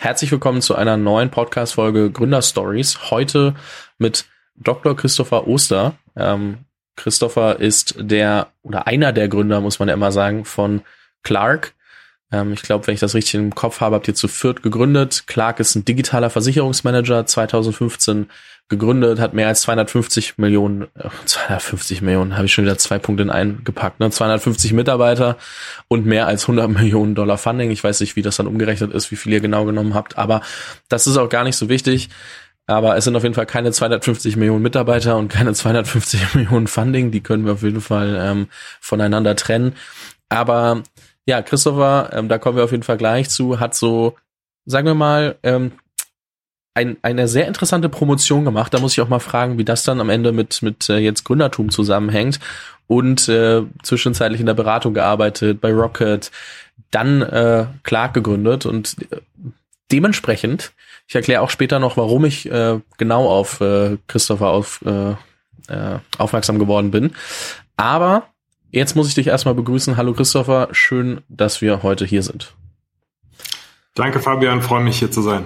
Herzlich willkommen zu einer neuen Podcast-Folge Gründer Stories. Heute mit Dr. Christopher Oster. Ähm, Christopher ist der oder einer der Gründer, muss man ja immer sagen, von Clark. Ähm, ich glaube, wenn ich das richtig im Kopf habe, habt ihr zu viert gegründet. Clark ist ein digitaler Versicherungsmanager, 2015 gegründet, hat mehr als 250 Millionen, äh, 250 Millionen, habe ich schon wieder zwei Punkte in einen gepackt, ne? 250 Mitarbeiter und mehr als 100 Millionen Dollar Funding. Ich weiß nicht, wie das dann umgerechnet ist, wie viel ihr genau genommen habt, aber das ist auch gar nicht so wichtig. Aber es sind auf jeden Fall keine 250 Millionen Mitarbeiter und keine 250 Millionen Funding. Die können wir auf jeden Fall ähm, voneinander trennen. Aber ja, Christopher, ähm, da kommen wir auf jeden Fall gleich zu, hat so, sagen wir mal, ähm, ein, eine sehr interessante Promotion gemacht. Da muss ich auch mal fragen, wie das dann am Ende mit, mit äh, jetzt Gründertum zusammenhängt. Und äh, zwischenzeitlich in der Beratung gearbeitet, bei Rocket, dann äh, Clark gegründet und äh, dementsprechend, ich erkläre auch später noch, warum ich äh, genau auf äh, Christopher auf, äh, äh, aufmerksam geworden bin. Aber jetzt muss ich dich erstmal begrüßen. Hallo Christopher, schön, dass wir heute hier sind. Danke Fabian, freue mich hier zu sein.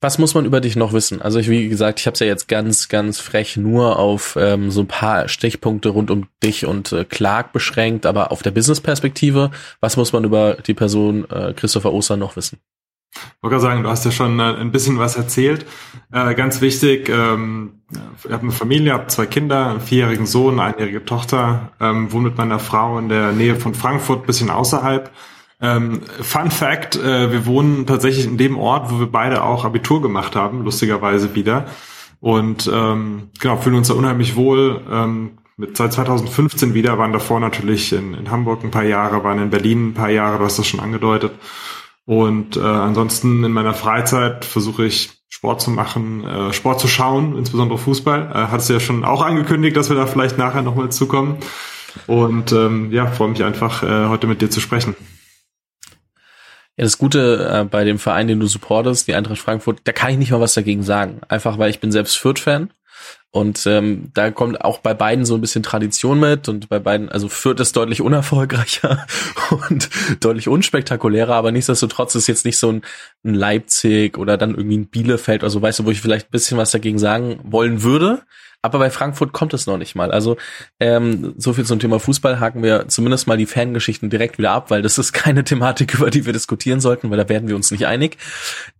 Was muss man über dich noch wissen? Also ich, wie gesagt, ich habe es ja jetzt ganz, ganz frech nur auf ähm, so ein paar Stichpunkte rund um dich und äh, Clark beschränkt, aber auf der Business-Perspektive, was muss man über die Person äh, Christopher Oster noch wissen? Ich wollte sagen, du hast ja schon äh, ein bisschen was erzählt. Äh, ganz wichtig, ähm, ich habe eine Familie, habe zwei Kinder, einen vierjährigen Sohn, einjährige Tochter, ähm, wohne mit meiner Frau in der Nähe von Frankfurt, bisschen außerhalb ähm, Fun Fact, äh, wir wohnen tatsächlich in dem Ort, wo wir beide auch Abitur gemacht haben, lustigerweise wieder. Und ähm, genau, fühlen uns da unheimlich wohl. Ähm, mit seit 2015 wieder, waren davor natürlich in, in Hamburg ein paar Jahre, waren in Berlin ein paar Jahre, du hast das schon angedeutet. Und äh, ansonsten in meiner Freizeit versuche ich Sport zu machen, äh, Sport zu schauen, insbesondere Fußball. Äh, Hattest du ja schon auch angekündigt, dass wir da vielleicht nachher nochmal zukommen. Und ähm, ja, freue mich einfach, äh, heute mit dir zu sprechen. Ja, das Gute äh, bei dem Verein, den du supportest, die Eintracht Frankfurt, da kann ich nicht mal was dagegen sagen. Einfach weil ich bin selbst Fürth-Fan. Und ähm, da kommt auch bei beiden so ein bisschen Tradition mit und bei beiden, also Fürth ist deutlich unerfolgreicher und deutlich unspektakulärer, aber nichtsdestotrotz ist jetzt nicht so ein, ein Leipzig oder dann irgendwie ein Bielefeld oder so, weißt du, wo ich vielleicht ein bisschen was dagegen sagen wollen würde. Aber bei Frankfurt kommt es noch nicht mal. Also ähm, so viel zum Thema Fußball haken wir zumindest mal die Fangeschichten direkt wieder ab, weil das ist keine Thematik, über die wir diskutieren sollten, weil da werden wir uns nicht einig.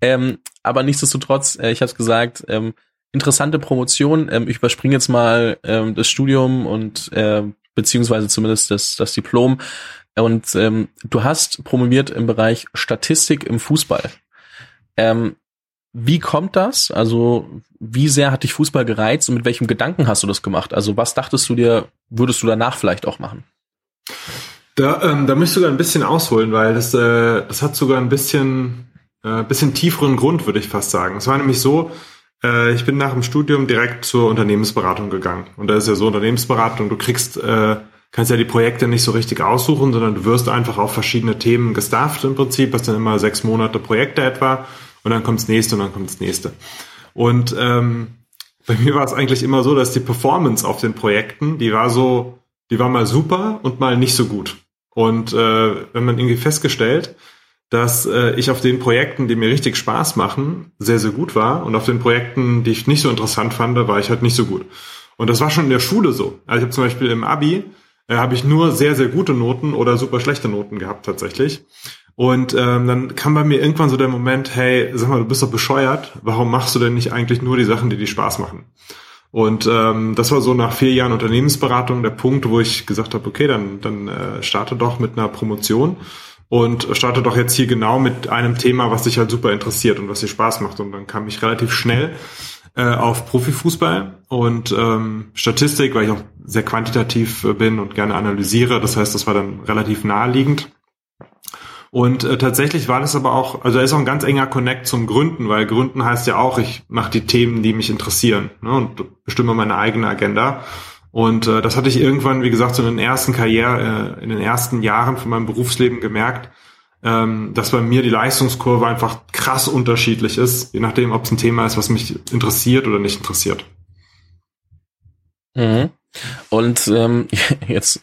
Ähm, aber nichtsdestotrotz, äh, ich habe es gesagt, ähm, interessante Promotion. Ähm, ich überspringe jetzt mal ähm, das Studium und äh, beziehungsweise zumindest das, das Diplom. Und ähm, du hast promoviert im Bereich Statistik im Fußball. Ähm, wie kommt das? Also, wie sehr hat dich Fußball gereizt und mit welchem Gedanken hast du das gemacht? Also, was dachtest du dir, würdest du danach vielleicht auch machen? Da, ähm, da ich sogar ein bisschen ausholen, weil das, äh, das hat sogar ein bisschen, äh, bisschen tieferen Grund, würde ich fast sagen. Es war nämlich so, äh, ich bin nach dem Studium direkt zur Unternehmensberatung gegangen. Und da ist ja so Unternehmensberatung, du kriegst, äh, kannst ja die Projekte nicht so richtig aussuchen, sondern du wirst einfach auf verschiedene Themen gestafft im Prinzip, hast dann immer sechs Monate Projekte etwa und dann kommt das nächste und dann kommt das nächste. Und ähm, bei mir war es eigentlich immer so, dass die Performance auf den Projekten, die war so, die war mal super und mal nicht so gut. Und äh, wenn man irgendwie festgestellt, dass äh, ich auf den Projekten, die mir richtig Spaß machen, sehr, sehr gut war und auf den Projekten, die ich nicht so interessant fand, war ich halt nicht so gut. Und das war schon in der Schule so. Also ich habe zum Beispiel im Abi, äh, habe ich nur sehr, sehr gute Noten oder super schlechte Noten gehabt tatsächlich. Und ähm, dann kam bei mir irgendwann so der Moment, hey, sag mal, du bist doch bescheuert, warum machst du denn nicht eigentlich nur die Sachen, die dir Spaß machen? Und ähm, das war so nach vier Jahren Unternehmensberatung der Punkt, wo ich gesagt habe, okay, dann, dann äh, starte doch mit einer Promotion und starte doch jetzt hier genau mit einem Thema, was dich halt super interessiert und was dir Spaß macht. Und dann kam ich relativ schnell äh, auf Profifußball und ähm, Statistik, weil ich auch sehr quantitativ äh, bin und gerne analysiere. Das heißt, das war dann relativ naheliegend. Und äh, tatsächlich war das aber auch, also da ist auch ein ganz enger Connect zum Gründen, weil Gründen heißt ja auch, ich mache die Themen, die mich interessieren ne, und bestimme meine eigene Agenda. Und äh, das hatte ich irgendwann, wie gesagt, so in den ersten Karriere, äh, in den ersten Jahren von meinem Berufsleben gemerkt, ähm, dass bei mir die Leistungskurve einfach krass unterschiedlich ist, je nachdem, ob es ein Thema ist, was mich interessiert oder nicht interessiert. Mhm. Und ähm, jetzt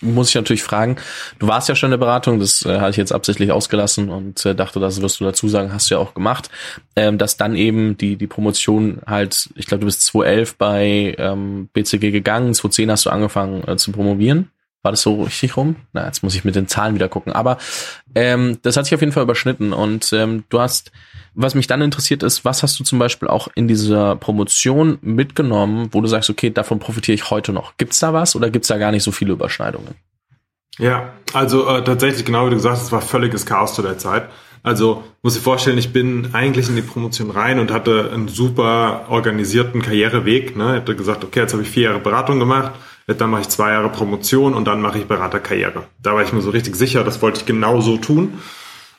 muss ich natürlich fragen, du warst ja schon in der Beratung, das äh, hatte ich jetzt absichtlich ausgelassen und äh, dachte, das wirst du dazu sagen, hast du ja auch gemacht, ähm, dass dann eben die die Promotion halt, ich glaube, du bist 2011 bei ähm, BCG gegangen, 2010 hast du angefangen äh, zu promovieren. War das so richtig rum? Na, jetzt muss ich mit den Zahlen wieder gucken. Aber ähm, das hat sich auf jeden Fall überschnitten. Und ähm, du hast, was mich dann interessiert ist, was hast du zum Beispiel auch in dieser Promotion mitgenommen, wo du sagst, okay, davon profitiere ich heute noch. Gibt's da was oder gibt's da gar nicht so viele Überschneidungen? Ja, also äh, tatsächlich, genau wie du gesagt hast, es war völliges Chaos zu der Zeit. Also muss ich vorstellen, ich bin eigentlich in die Promotion rein und hatte einen super organisierten Karriereweg. Ne? Ich hatte gesagt, okay, jetzt habe ich vier Jahre Beratung gemacht dann mache ich zwei Jahre Promotion und dann mache ich Beraterkarriere. Da war ich mir so richtig sicher, das wollte ich genau so tun.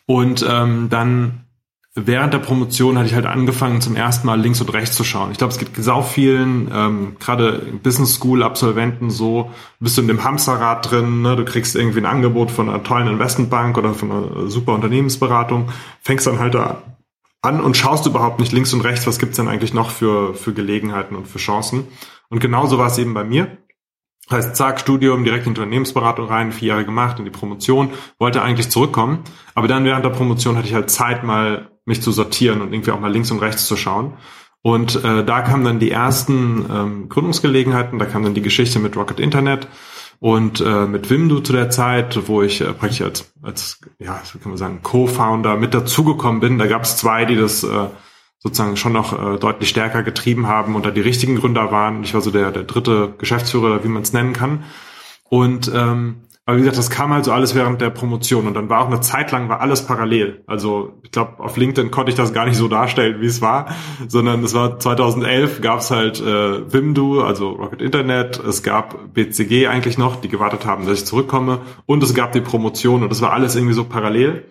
Und ähm, dann während der Promotion hatte ich halt angefangen, zum ersten Mal links und rechts zu schauen. Ich glaube, es gibt sau vielen, ähm, gerade Business School Absolventen so, bist du in dem Hamsterrad drin, ne? du kriegst irgendwie ein Angebot von einer tollen Investmentbank oder von einer super Unternehmensberatung, fängst dann halt da an und schaust überhaupt nicht links und rechts, was gibt's denn eigentlich noch für, für Gelegenheiten und für Chancen. Und genauso war es eben bei mir. Heißt, zack, Studium, direkt in die Unternehmensberatung rein, vier Jahre gemacht, in die Promotion, wollte eigentlich zurückkommen. Aber dann während der Promotion hatte ich halt Zeit, mal mich zu sortieren und irgendwie auch mal links und rechts zu schauen. Und äh, da kamen dann die ersten ähm, Gründungsgelegenheiten, da kam dann die Geschichte mit Rocket Internet und äh, mit Wimdu zu der Zeit, wo ich äh, praktisch als, als ja, kann man sagen, Co-Founder mit dazugekommen bin. Da gab es zwei, die das äh, sozusagen schon noch äh, deutlich stärker getrieben haben und da die richtigen Gründer waren. Ich war so der, der dritte Geschäftsführer, wie man es nennen kann. Und ähm, aber wie gesagt, das kam halt so alles während der Promotion und dann war auch eine Zeit lang war alles parallel. Also ich glaube, auf LinkedIn konnte ich das gar nicht so darstellen, wie es war, sondern es war 2011 gab es halt äh, Wimdu, also Rocket Internet, es gab BCG eigentlich noch, die gewartet haben, dass ich zurückkomme und es gab die Promotion und das war alles irgendwie so parallel.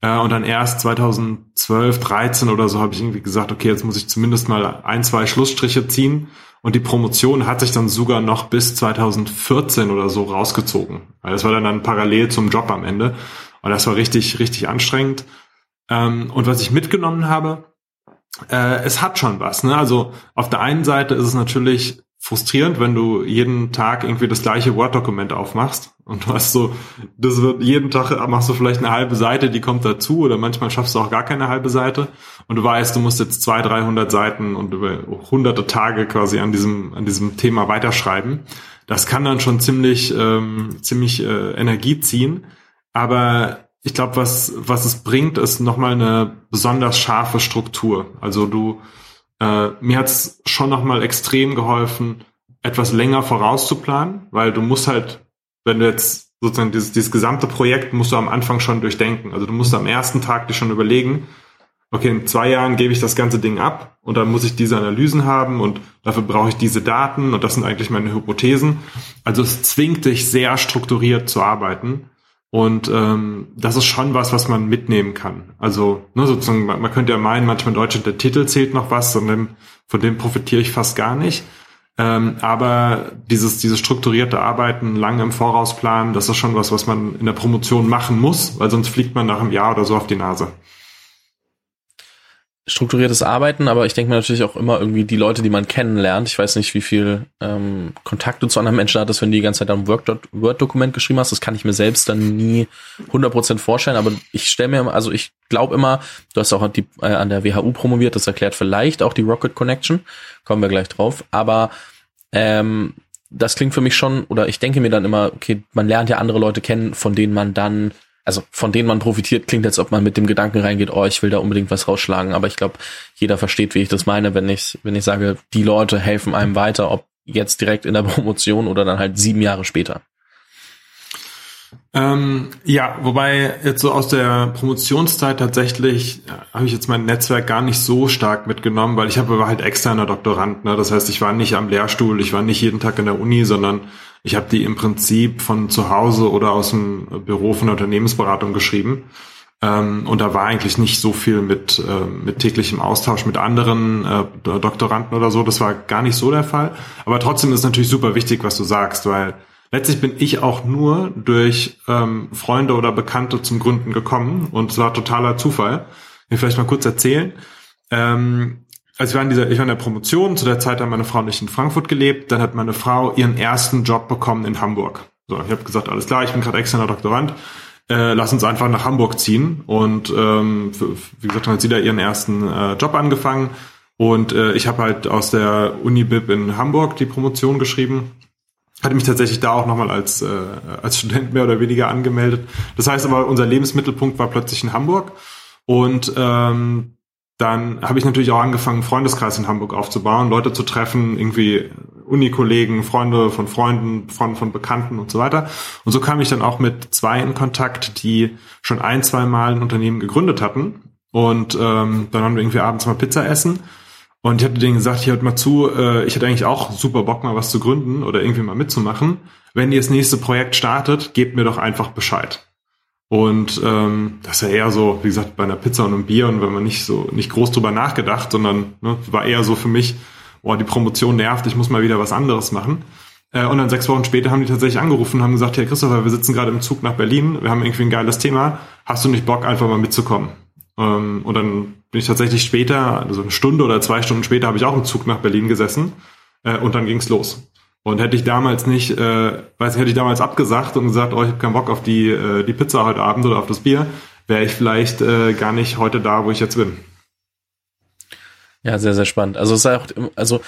Äh, und dann erst 2012, 13 oder so habe ich irgendwie gesagt, okay, jetzt muss ich zumindest mal ein, zwei Schlussstriche ziehen. Und die Promotion hat sich dann sogar noch bis 2014 oder so rausgezogen. Weil das war dann, dann parallel zum Job am Ende. Und das war richtig, richtig anstrengend. Ähm, und was ich mitgenommen habe, äh, es hat schon was. Ne? Also auf der einen Seite ist es natürlich frustrierend, wenn du jeden Tag irgendwie das gleiche Word-Dokument aufmachst und du hast so, das wird jeden Tag machst du vielleicht eine halbe Seite, die kommt dazu oder manchmal schaffst du auch gar keine halbe Seite und du weißt, du musst jetzt zwei, dreihundert Seiten und über hunderte Tage quasi an diesem an diesem Thema weiterschreiben. Das kann dann schon ziemlich ähm, ziemlich äh, Energie ziehen, aber ich glaube, was was es bringt, ist nochmal eine besonders scharfe Struktur. Also du äh, mir hat's schon nochmal extrem geholfen, etwas länger vorauszuplanen, weil du musst halt, wenn du jetzt sozusagen dieses, dieses gesamte Projekt musst du am Anfang schon durchdenken. Also du musst am ersten Tag dir schon überlegen, okay, in zwei Jahren gebe ich das ganze Ding ab und dann muss ich diese Analysen haben und dafür brauche ich diese Daten und das sind eigentlich meine Hypothesen. Also es zwingt dich sehr strukturiert zu arbeiten und ähm, das ist schon was, was man mitnehmen kann. Also ne, sozusagen, man, man könnte ja meinen, manchmal in Deutschland der Titel zählt noch was, und dem, von dem profitiere ich fast gar nicht. Ähm, aber dieses, dieses strukturierte Arbeiten, lange im Voraus planen, das ist schon was, was man in der Promotion machen muss, weil sonst fliegt man nach einem Jahr oder so auf die Nase strukturiertes Arbeiten, aber ich denke mir natürlich auch immer irgendwie die Leute, die man kennenlernt. Ich weiß nicht, wie viel ähm, Kontakt du zu anderen Menschen hattest, wenn du die ganze Zeit am Word-Dokument geschrieben hast. Das kann ich mir selbst dann nie 100% vorstellen, aber ich stelle mir, also ich glaube immer, du hast auch die, äh, an der WHU promoviert, das erklärt vielleicht auch die Rocket Connection, kommen wir gleich drauf, aber ähm, das klingt für mich schon, oder ich denke mir dann immer, okay, man lernt ja andere Leute kennen, von denen man dann also von denen man profitiert, klingt jetzt, ob man mit dem Gedanken reingeht, oh, ich will da unbedingt was rausschlagen. Aber ich glaube, jeder versteht, wie ich das meine, wenn ich, wenn ich sage, die Leute helfen einem weiter, ob jetzt direkt in der Promotion oder dann halt sieben Jahre später. Ähm, ja, wobei jetzt so aus der Promotionszeit tatsächlich ja, habe ich jetzt mein Netzwerk gar nicht so stark mitgenommen, weil ich habe halt externer Doktorand. Ne? Das heißt, ich war nicht am Lehrstuhl, ich war nicht jeden Tag in der Uni, sondern ich habe die im Prinzip von zu Hause oder aus dem Büro von der Unternehmensberatung geschrieben. Ähm, und da war eigentlich nicht so viel mit, äh, mit täglichem Austausch mit anderen äh, Doktoranden oder so. Das war gar nicht so der Fall. Aber trotzdem ist natürlich super wichtig, was du sagst, weil letztlich bin ich auch nur durch ähm, Freunde oder Bekannte zum Gründen gekommen und es war totaler Zufall. Ich will vielleicht mal kurz erzählen. Ähm, also ich war in dieser, ich war in der Promotion, zu der Zeit hat meine Frau nicht in Frankfurt gelebt, dann hat meine Frau ihren ersten Job bekommen in Hamburg. So, ich habe gesagt, alles klar, ich bin gerade externer Doktorand, äh, lass uns einfach nach Hamburg ziehen. Und ähm, wie gesagt, dann hat sie da ihren ersten äh, Job angefangen. Und äh, ich habe halt aus der Uni-Bib in Hamburg die Promotion geschrieben. Hatte mich tatsächlich da auch nochmal als, äh, als Student mehr oder weniger angemeldet. Das heißt aber, unser Lebensmittelpunkt war plötzlich in Hamburg. Und ähm, dann habe ich natürlich auch angefangen, einen Freundeskreis in Hamburg aufzubauen, Leute zu treffen, irgendwie Unikollegen, Freunde von Freunden, Freunde von Bekannten und so weiter. Und so kam ich dann auch mit zwei in Kontakt, die schon ein, zwei Mal ein Unternehmen gegründet hatten. Und ähm, dann haben wir irgendwie abends mal Pizza essen. Und ich hatte denen gesagt, hier hört mal zu, äh, ich hätte eigentlich auch super Bock, mal was zu gründen oder irgendwie mal mitzumachen. Wenn ihr das nächste Projekt startet, gebt mir doch einfach Bescheid. Und ähm, das ist ja eher so, wie gesagt, bei einer Pizza und einem Bier und wenn man nicht so nicht groß drüber nachgedacht, sondern ne, war eher so für mich, oh, die Promotion nervt, ich muss mal wieder was anderes machen. Äh, und dann sechs Wochen später haben die tatsächlich angerufen und haben gesagt, Herr Christopher, wir sitzen gerade im Zug nach Berlin, wir haben irgendwie ein geiles Thema, hast du nicht Bock, einfach mal mitzukommen? Ähm, und dann bin ich tatsächlich später, also eine Stunde oder zwei Stunden später, habe ich auch im Zug nach Berlin gesessen äh, und dann ging's los. Und hätte ich damals nicht, äh, weiß ich, hätte ich damals abgesagt und gesagt, oh, ich habe keinen Bock auf die, äh, die Pizza heute Abend oder auf das Bier, wäre ich vielleicht äh, gar nicht heute da, wo ich jetzt bin. Ja, sehr, sehr spannend. Also es ist auch, also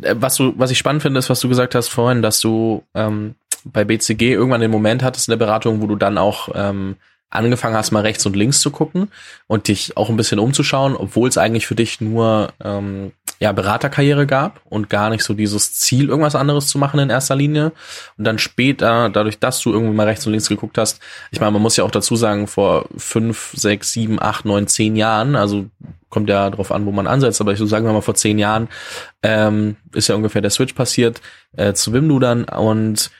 äh, was du, was ich spannend finde, ist, was du gesagt hast vorhin, dass du ähm, bei BCG irgendwann den Moment hattest in der Beratung, wo du dann auch ähm, angefangen hast, mal rechts und links zu gucken und dich auch ein bisschen umzuschauen, obwohl es eigentlich für dich nur ähm, ja, Beraterkarriere gab und gar nicht so dieses Ziel, irgendwas anderes zu machen in erster Linie. Und dann später, dadurch, dass du irgendwie mal rechts und links geguckt hast, ich meine, man muss ja auch dazu sagen, vor fünf, sechs, sieben, acht, neun, zehn Jahren, also kommt ja drauf an, wo man ansetzt, aber ich so sagen wir mal vor zehn Jahren, ähm, ist ja ungefähr der Switch passiert äh, zu Wimdu dann und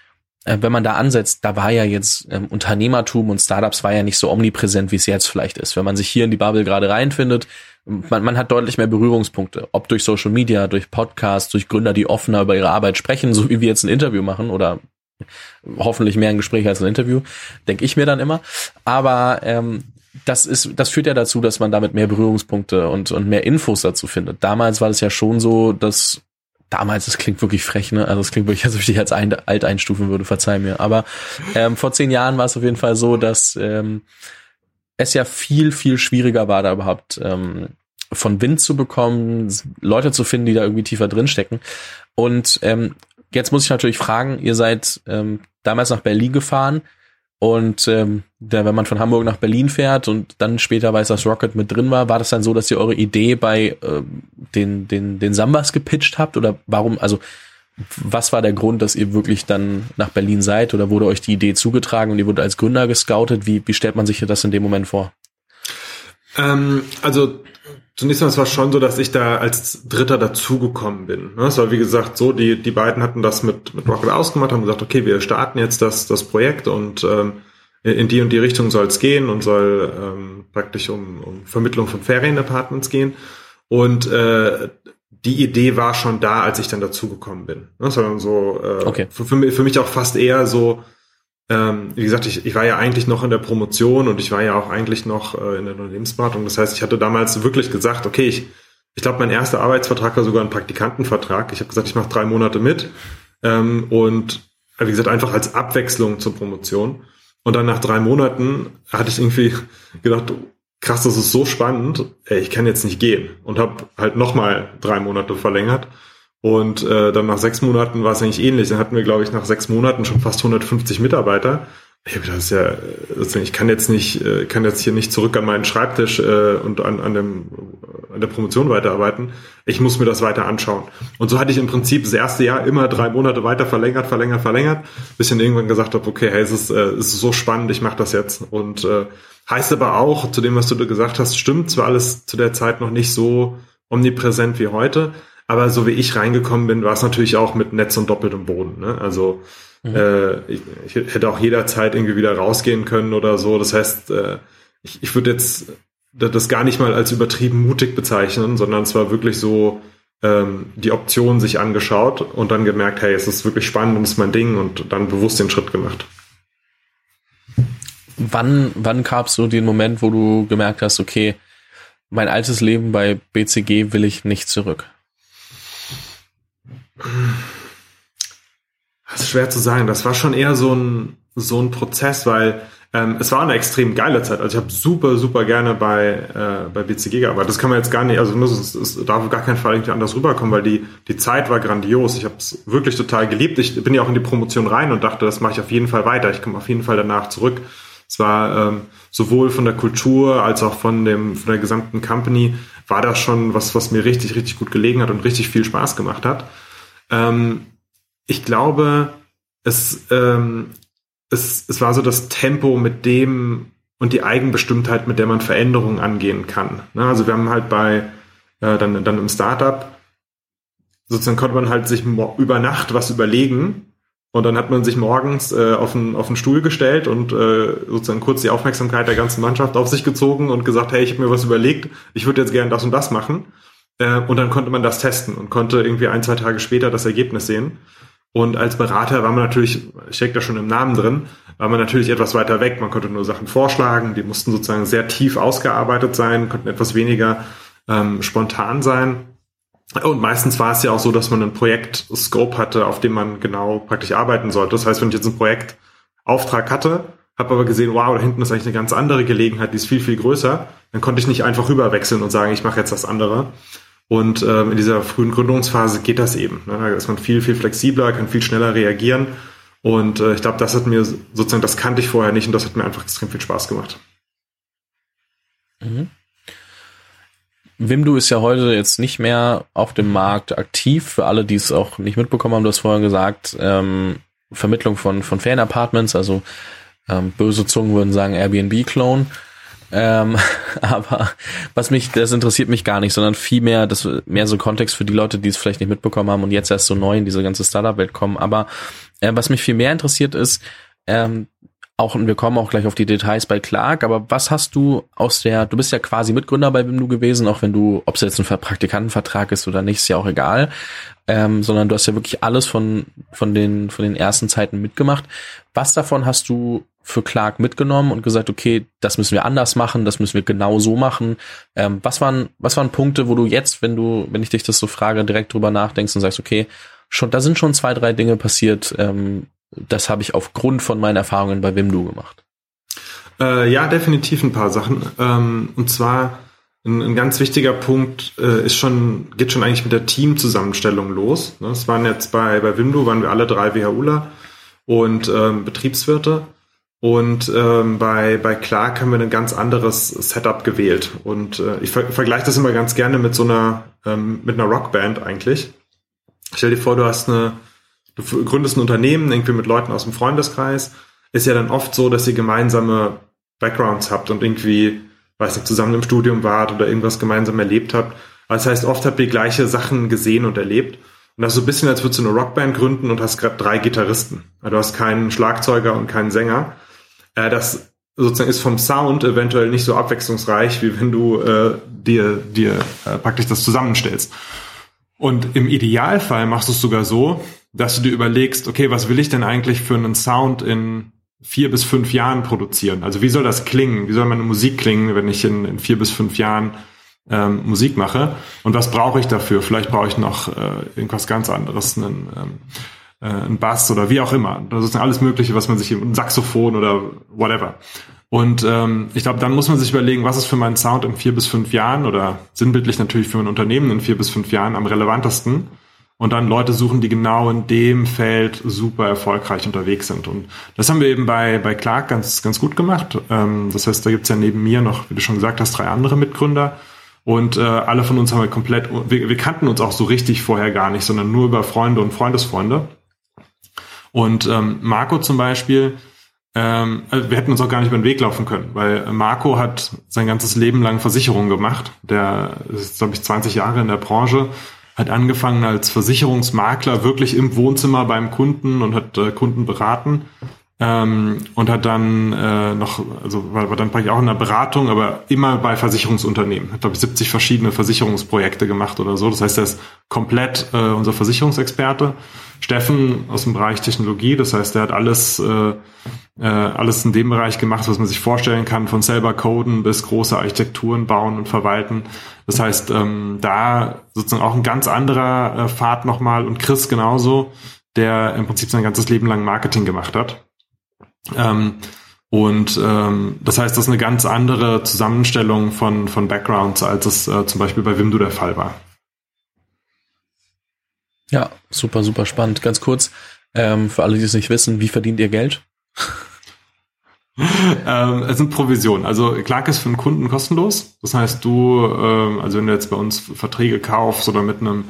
äh, wenn man da ansetzt, da war ja jetzt ähm, Unternehmertum und Startups war ja nicht so omnipräsent, wie es jetzt vielleicht ist. Wenn man sich hier in die Bubble gerade reinfindet, man, man hat deutlich mehr Berührungspunkte, ob durch Social Media, durch Podcasts, durch Gründer, die offener über ihre Arbeit sprechen, so wie wir jetzt ein Interview machen oder hoffentlich mehr ein Gespräch als ein Interview, denke ich mir dann immer. Aber ähm, das ist, das führt ja dazu, dass man damit mehr Berührungspunkte und, und mehr Infos dazu findet. Damals war es ja schon so, dass damals, das klingt wirklich frech, ne? Also es klingt wirklich, als ob ich dich als ein, alt einstufen würde, verzeih mir. Aber ähm, vor zehn Jahren war es auf jeden Fall so, dass ähm, es ja viel, viel schwieriger war, da überhaupt ähm, von Wind zu bekommen, Leute zu finden, die da irgendwie tiefer drin stecken. Und ähm, jetzt muss ich natürlich fragen, ihr seid ähm, damals nach Berlin gefahren und ähm, da, wenn man von Hamburg nach Berlin fährt und dann später weiß, dass Rocket mit drin war, war das dann so, dass ihr eure Idee bei äh, den, den, den Sambas gepitcht habt? Oder warum, also was war der Grund, dass ihr wirklich dann nach Berlin seid oder wurde euch die Idee zugetragen und ihr wurde als Gründer gescoutet? Wie, wie stellt man sich das in dem Moment vor? Ähm, also zunächst mal, es war schon so, dass ich da als Dritter dazugekommen bin. Ne? Es war wie gesagt so, die, die beiden hatten das mit, mit Rocket ausgemacht, haben gesagt, okay, wir starten jetzt das, das Projekt und ähm, in die und die Richtung soll es gehen und soll ähm, praktisch um, um Vermittlung von Ferienapartments gehen. Und äh, die Idee war schon da, als ich dann dazugekommen bin. Ne? Sondern so äh, okay. für, für, mich, für mich auch fast eher so, ähm, wie gesagt, ich, ich war ja eigentlich noch in der Promotion und ich war ja auch eigentlich noch äh, in der Unternehmensberatung. Das heißt, ich hatte damals wirklich gesagt, okay, ich, ich glaube, mein erster Arbeitsvertrag war sogar ein Praktikantenvertrag. Ich habe gesagt, ich mache drei Monate mit ähm, und wie gesagt, einfach als Abwechslung zur Promotion. Und dann nach drei Monaten hatte ich irgendwie gedacht, krass, das ist so spannend, ey, ich kann jetzt nicht gehen. Und habe halt nochmal drei Monate verlängert. Und äh, dann nach sechs Monaten war es eigentlich ähnlich. Dann hatten wir, glaube ich, nach sechs Monaten schon fast 150 Mitarbeiter. Ich habe das ja, ich kann jetzt nicht, äh, kann jetzt hier nicht zurück an meinen Schreibtisch äh, und an, an, dem, an der Promotion weiterarbeiten. Ich muss mir das weiter anschauen. Und so hatte ich im Prinzip das erste Jahr immer drei Monate weiter verlängert, verlängert, verlängert, bis ich dann irgendwann gesagt habe, okay, hey, es ist, äh, es ist so spannend, ich mache das jetzt. Und äh, heißt aber auch, zu dem, was du gesagt hast, stimmt zwar alles zu der Zeit noch nicht so omnipräsent wie heute, aber so wie ich reingekommen bin, war es natürlich auch mit Netz und doppeltem Boden. Ne? Also Mhm. Äh, ich, ich, hätte auch jederzeit irgendwie wieder rausgehen können oder so. Das heißt, äh, ich, ich würde jetzt das gar nicht mal als übertrieben mutig bezeichnen, sondern es war wirklich so ähm, die Option sich angeschaut und dann gemerkt, hey, es ist wirklich spannend und ist mein Ding und dann bewusst den Schritt gemacht. Wann, wann gab es so den Moment, wo du gemerkt hast, okay, mein altes Leben bei BCG will ich nicht zurück? Das ist schwer zu sagen. Das war schon eher so ein, so ein Prozess, weil ähm, es war eine extrem geile Zeit. Also ich habe super, super gerne bei, äh, bei BCG gearbeitet. Das kann man jetzt gar nicht, also es, es darf auf gar keinen Fall irgendwie anders rüberkommen, weil die, die Zeit war grandios. Ich habe es wirklich total geliebt. Ich bin ja auch in die Promotion rein und dachte, das mache ich auf jeden Fall weiter. Ich komme auf jeden Fall danach zurück. Es war ähm, sowohl von der Kultur als auch von dem von der gesamten Company war das schon was, was mir richtig, richtig gut gelegen hat und richtig viel Spaß gemacht hat. Ähm, ich glaube, es, ähm, es, es war so das Tempo, mit dem und die Eigenbestimmtheit, mit der man Veränderungen angehen kann. Ne? Also wir haben halt bei äh, dann, dann im Startup sozusagen konnte man halt sich über Nacht was überlegen und dann hat man sich morgens äh, auf, einen, auf einen Stuhl gestellt und äh, sozusagen kurz die Aufmerksamkeit der ganzen Mannschaft auf sich gezogen und gesagt, hey, ich habe mir was überlegt, ich würde jetzt gerne das und das machen. Äh, und dann konnte man das testen und konnte irgendwie ein, zwei Tage später das Ergebnis sehen. Und als Berater war man natürlich, steckt da schon im Namen drin, war man natürlich etwas weiter weg. Man konnte nur Sachen vorschlagen, die mussten sozusagen sehr tief ausgearbeitet sein, konnten etwas weniger ähm, spontan sein. Und meistens war es ja auch so, dass man einen Projektscope hatte, auf dem man genau praktisch arbeiten sollte. Das heißt, wenn ich jetzt einen Projektauftrag hatte, habe aber gesehen, wow, da hinten ist eigentlich eine ganz andere Gelegenheit, die ist viel, viel größer, dann konnte ich nicht einfach rüberwechseln und sagen, ich mache jetzt das andere, und ähm, in dieser frühen Gründungsphase geht das eben. Ne? Da ist man viel, viel flexibler, kann viel schneller reagieren. Und äh, ich glaube, das hat mir sozusagen, das kannte ich vorher nicht und das hat mir einfach extrem viel Spaß gemacht. Mhm. Wimdu ist ja heute jetzt nicht mehr auf dem Markt aktiv. Für alle, die es auch nicht mitbekommen haben, du hast vorher gesagt, ähm, Vermittlung von, von Fan-Apartments, also ähm, böse Zungen würden sagen Airbnb-Clone. Ähm, aber was mich, das interessiert mich gar nicht, sondern vielmehr, das mehr so Kontext für die Leute, die es vielleicht nicht mitbekommen haben und jetzt erst so neu in diese ganze Startup-Welt kommen. Aber äh, was mich viel mehr interessiert ist, ähm, auch, und wir kommen auch gleich auf die Details bei Clark, aber was hast du aus der, du bist ja quasi Mitgründer bei Wimdu gewesen, auch wenn du, ob es jetzt ein Praktikantenvertrag ist oder nicht, ist ja auch egal, ähm, sondern du hast ja wirklich alles von, von den, von den ersten Zeiten mitgemacht. Was davon hast du für Clark mitgenommen und gesagt, okay, das müssen wir anders machen, das müssen wir genau so machen. Ähm, was waren, was waren Punkte, wo du jetzt, wenn du, wenn ich dich das so frage, direkt drüber nachdenkst und sagst, okay, schon, da sind schon zwei, drei Dinge passiert, ähm, das habe ich aufgrund von meinen Erfahrungen bei Wimdu gemacht. Äh, ja, definitiv ein paar Sachen. Ähm, und zwar ein, ein, ganz wichtiger Punkt äh, ist schon, geht schon eigentlich mit der Teamzusammenstellung los. Ne? Es waren jetzt bei, bei Wimdu waren wir alle drei WHUler und ähm, Betriebswirte. Und ähm, bei, bei Clark haben wir ein ganz anderes Setup gewählt. Und äh, ich ver vergleiche das immer ganz gerne mit so einer, ähm, mit einer Rockband eigentlich. Stell dir vor, du hast eine, du gründest ein Unternehmen, irgendwie mit Leuten aus dem Freundeskreis. Ist ja dann oft so, dass ihr gemeinsame Backgrounds habt und irgendwie, weiß nicht, zusammen im Studium wart oder irgendwas gemeinsam erlebt habt. Das heißt, oft habt ihr gleiche Sachen gesehen und erlebt. Und das ist so ein bisschen, als würdest du eine Rockband gründen und hast gerade drei Gitarristen. Du hast keinen Schlagzeuger und keinen Sänger. Äh, das sozusagen ist vom Sound eventuell nicht so abwechslungsreich, wie wenn du äh, dir, dir äh, praktisch das zusammenstellst. Und im Idealfall machst du es sogar so, dass du dir überlegst, okay, was will ich denn eigentlich für einen Sound in vier bis fünf Jahren produzieren? Also wie soll das klingen? Wie soll meine Musik klingen, wenn ich in, in vier bis fünf Jahren ähm, Musik mache? Und was brauche ich dafür? Vielleicht brauche ich noch äh, irgendwas ganz anderes, einen, ähm, äh, ein Bass oder wie auch immer. Das ist alles Mögliche, was man sich, ein Saxophon oder whatever. Und ähm, ich glaube, dann muss man sich überlegen, was ist für meinen Sound in vier bis fünf Jahren oder sinnbildlich natürlich für mein Unternehmen in vier bis fünf Jahren am relevantesten. Und dann Leute suchen, die genau in dem Feld super erfolgreich unterwegs sind. Und das haben wir eben bei, bei Clark ganz, ganz gut gemacht. Ähm, das heißt, da gibt's ja neben mir noch, wie du schon gesagt hast, drei andere Mitgründer. Und äh, alle von uns haben wir komplett, wir, wir kannten uns auch so richtig vorher gar nicht, sondern nur über Freunde und Freundesfreunde. Und ähm, Marco zum Beispiel, ähm, also wir hätten uns auch gar nicht über den Weg laufen können, weil Marco hat sein ganzes Leben lang Versicherungen gemacht. Der ist, glaube ich, 20 Jahre in der Branche, hat angefangen als Versicherungsmakler wirklich im Wohnzimmer beim Kunden und hat äh, Kunden beraten ähm, und hat dann äh, noch, also war, war dann praktisch auch in der Beratung, aber immer bei Versicherungsunternehmen. Hat, glaube ich, 70 verschiedene Versicherungsprojekte gemacht oder so. Das heißt, er ist komplett äh, unser Versicherungsexperte. Steffen aus dem Bereich Technologie, das heißt, er hat alles, äh, äh, alles in dem Bereich gemacht, was man sich vorstellen kann, von selber coden bis große Architekturen bauen und verwalten. Das heißt, ähm, da sozusagen auch ein ganz anderer äh, Pfad nochmal und Chris genauso der im Prinzip sein ganzes Leben lang Marketing gemacht hat. Ähm, und ähm, das heißt, das ist eine ganz andere Zusammenstellung von, von Backgrounds, als es äh, zum Beispiel bei Wimdu der Fall war. Ja, super, super spannend. Ganz kurz, ähm, für alle, die es nicht wissen, wie verdient ihr Geld? ähm, es sind Provisionen. Also Clark ist für den Kunden kostenlos. Das heißt, du, ähm, also wenn du jetzt bei uns Verträge kaufst oder mit einem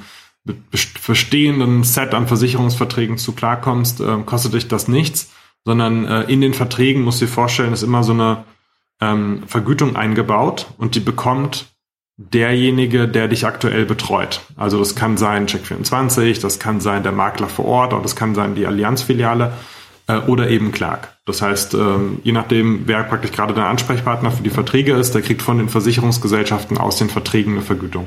mit bestehenden Set an Versicherungsverträgen zu klarkommst, ähm, kostet dich das nichts, sondern äh, in den Verträgen musst du dir vorstellen, ist immer so eine ähm, Vergütung eingebaut und die bekommt derjenige, der dich aktuell betreut. Also das kann sein Check24, das kann sein der Makler vor Ort oder das kann sein die Allianzfiliale äh, oder eben Clark. Das heißt, ähm, je nachdem, wer praktisch gerade der Ansprechpartner für die Verträge ist, der kriegt von den Versicherungsgesellschaften aus den Verträgen eine Vergütung.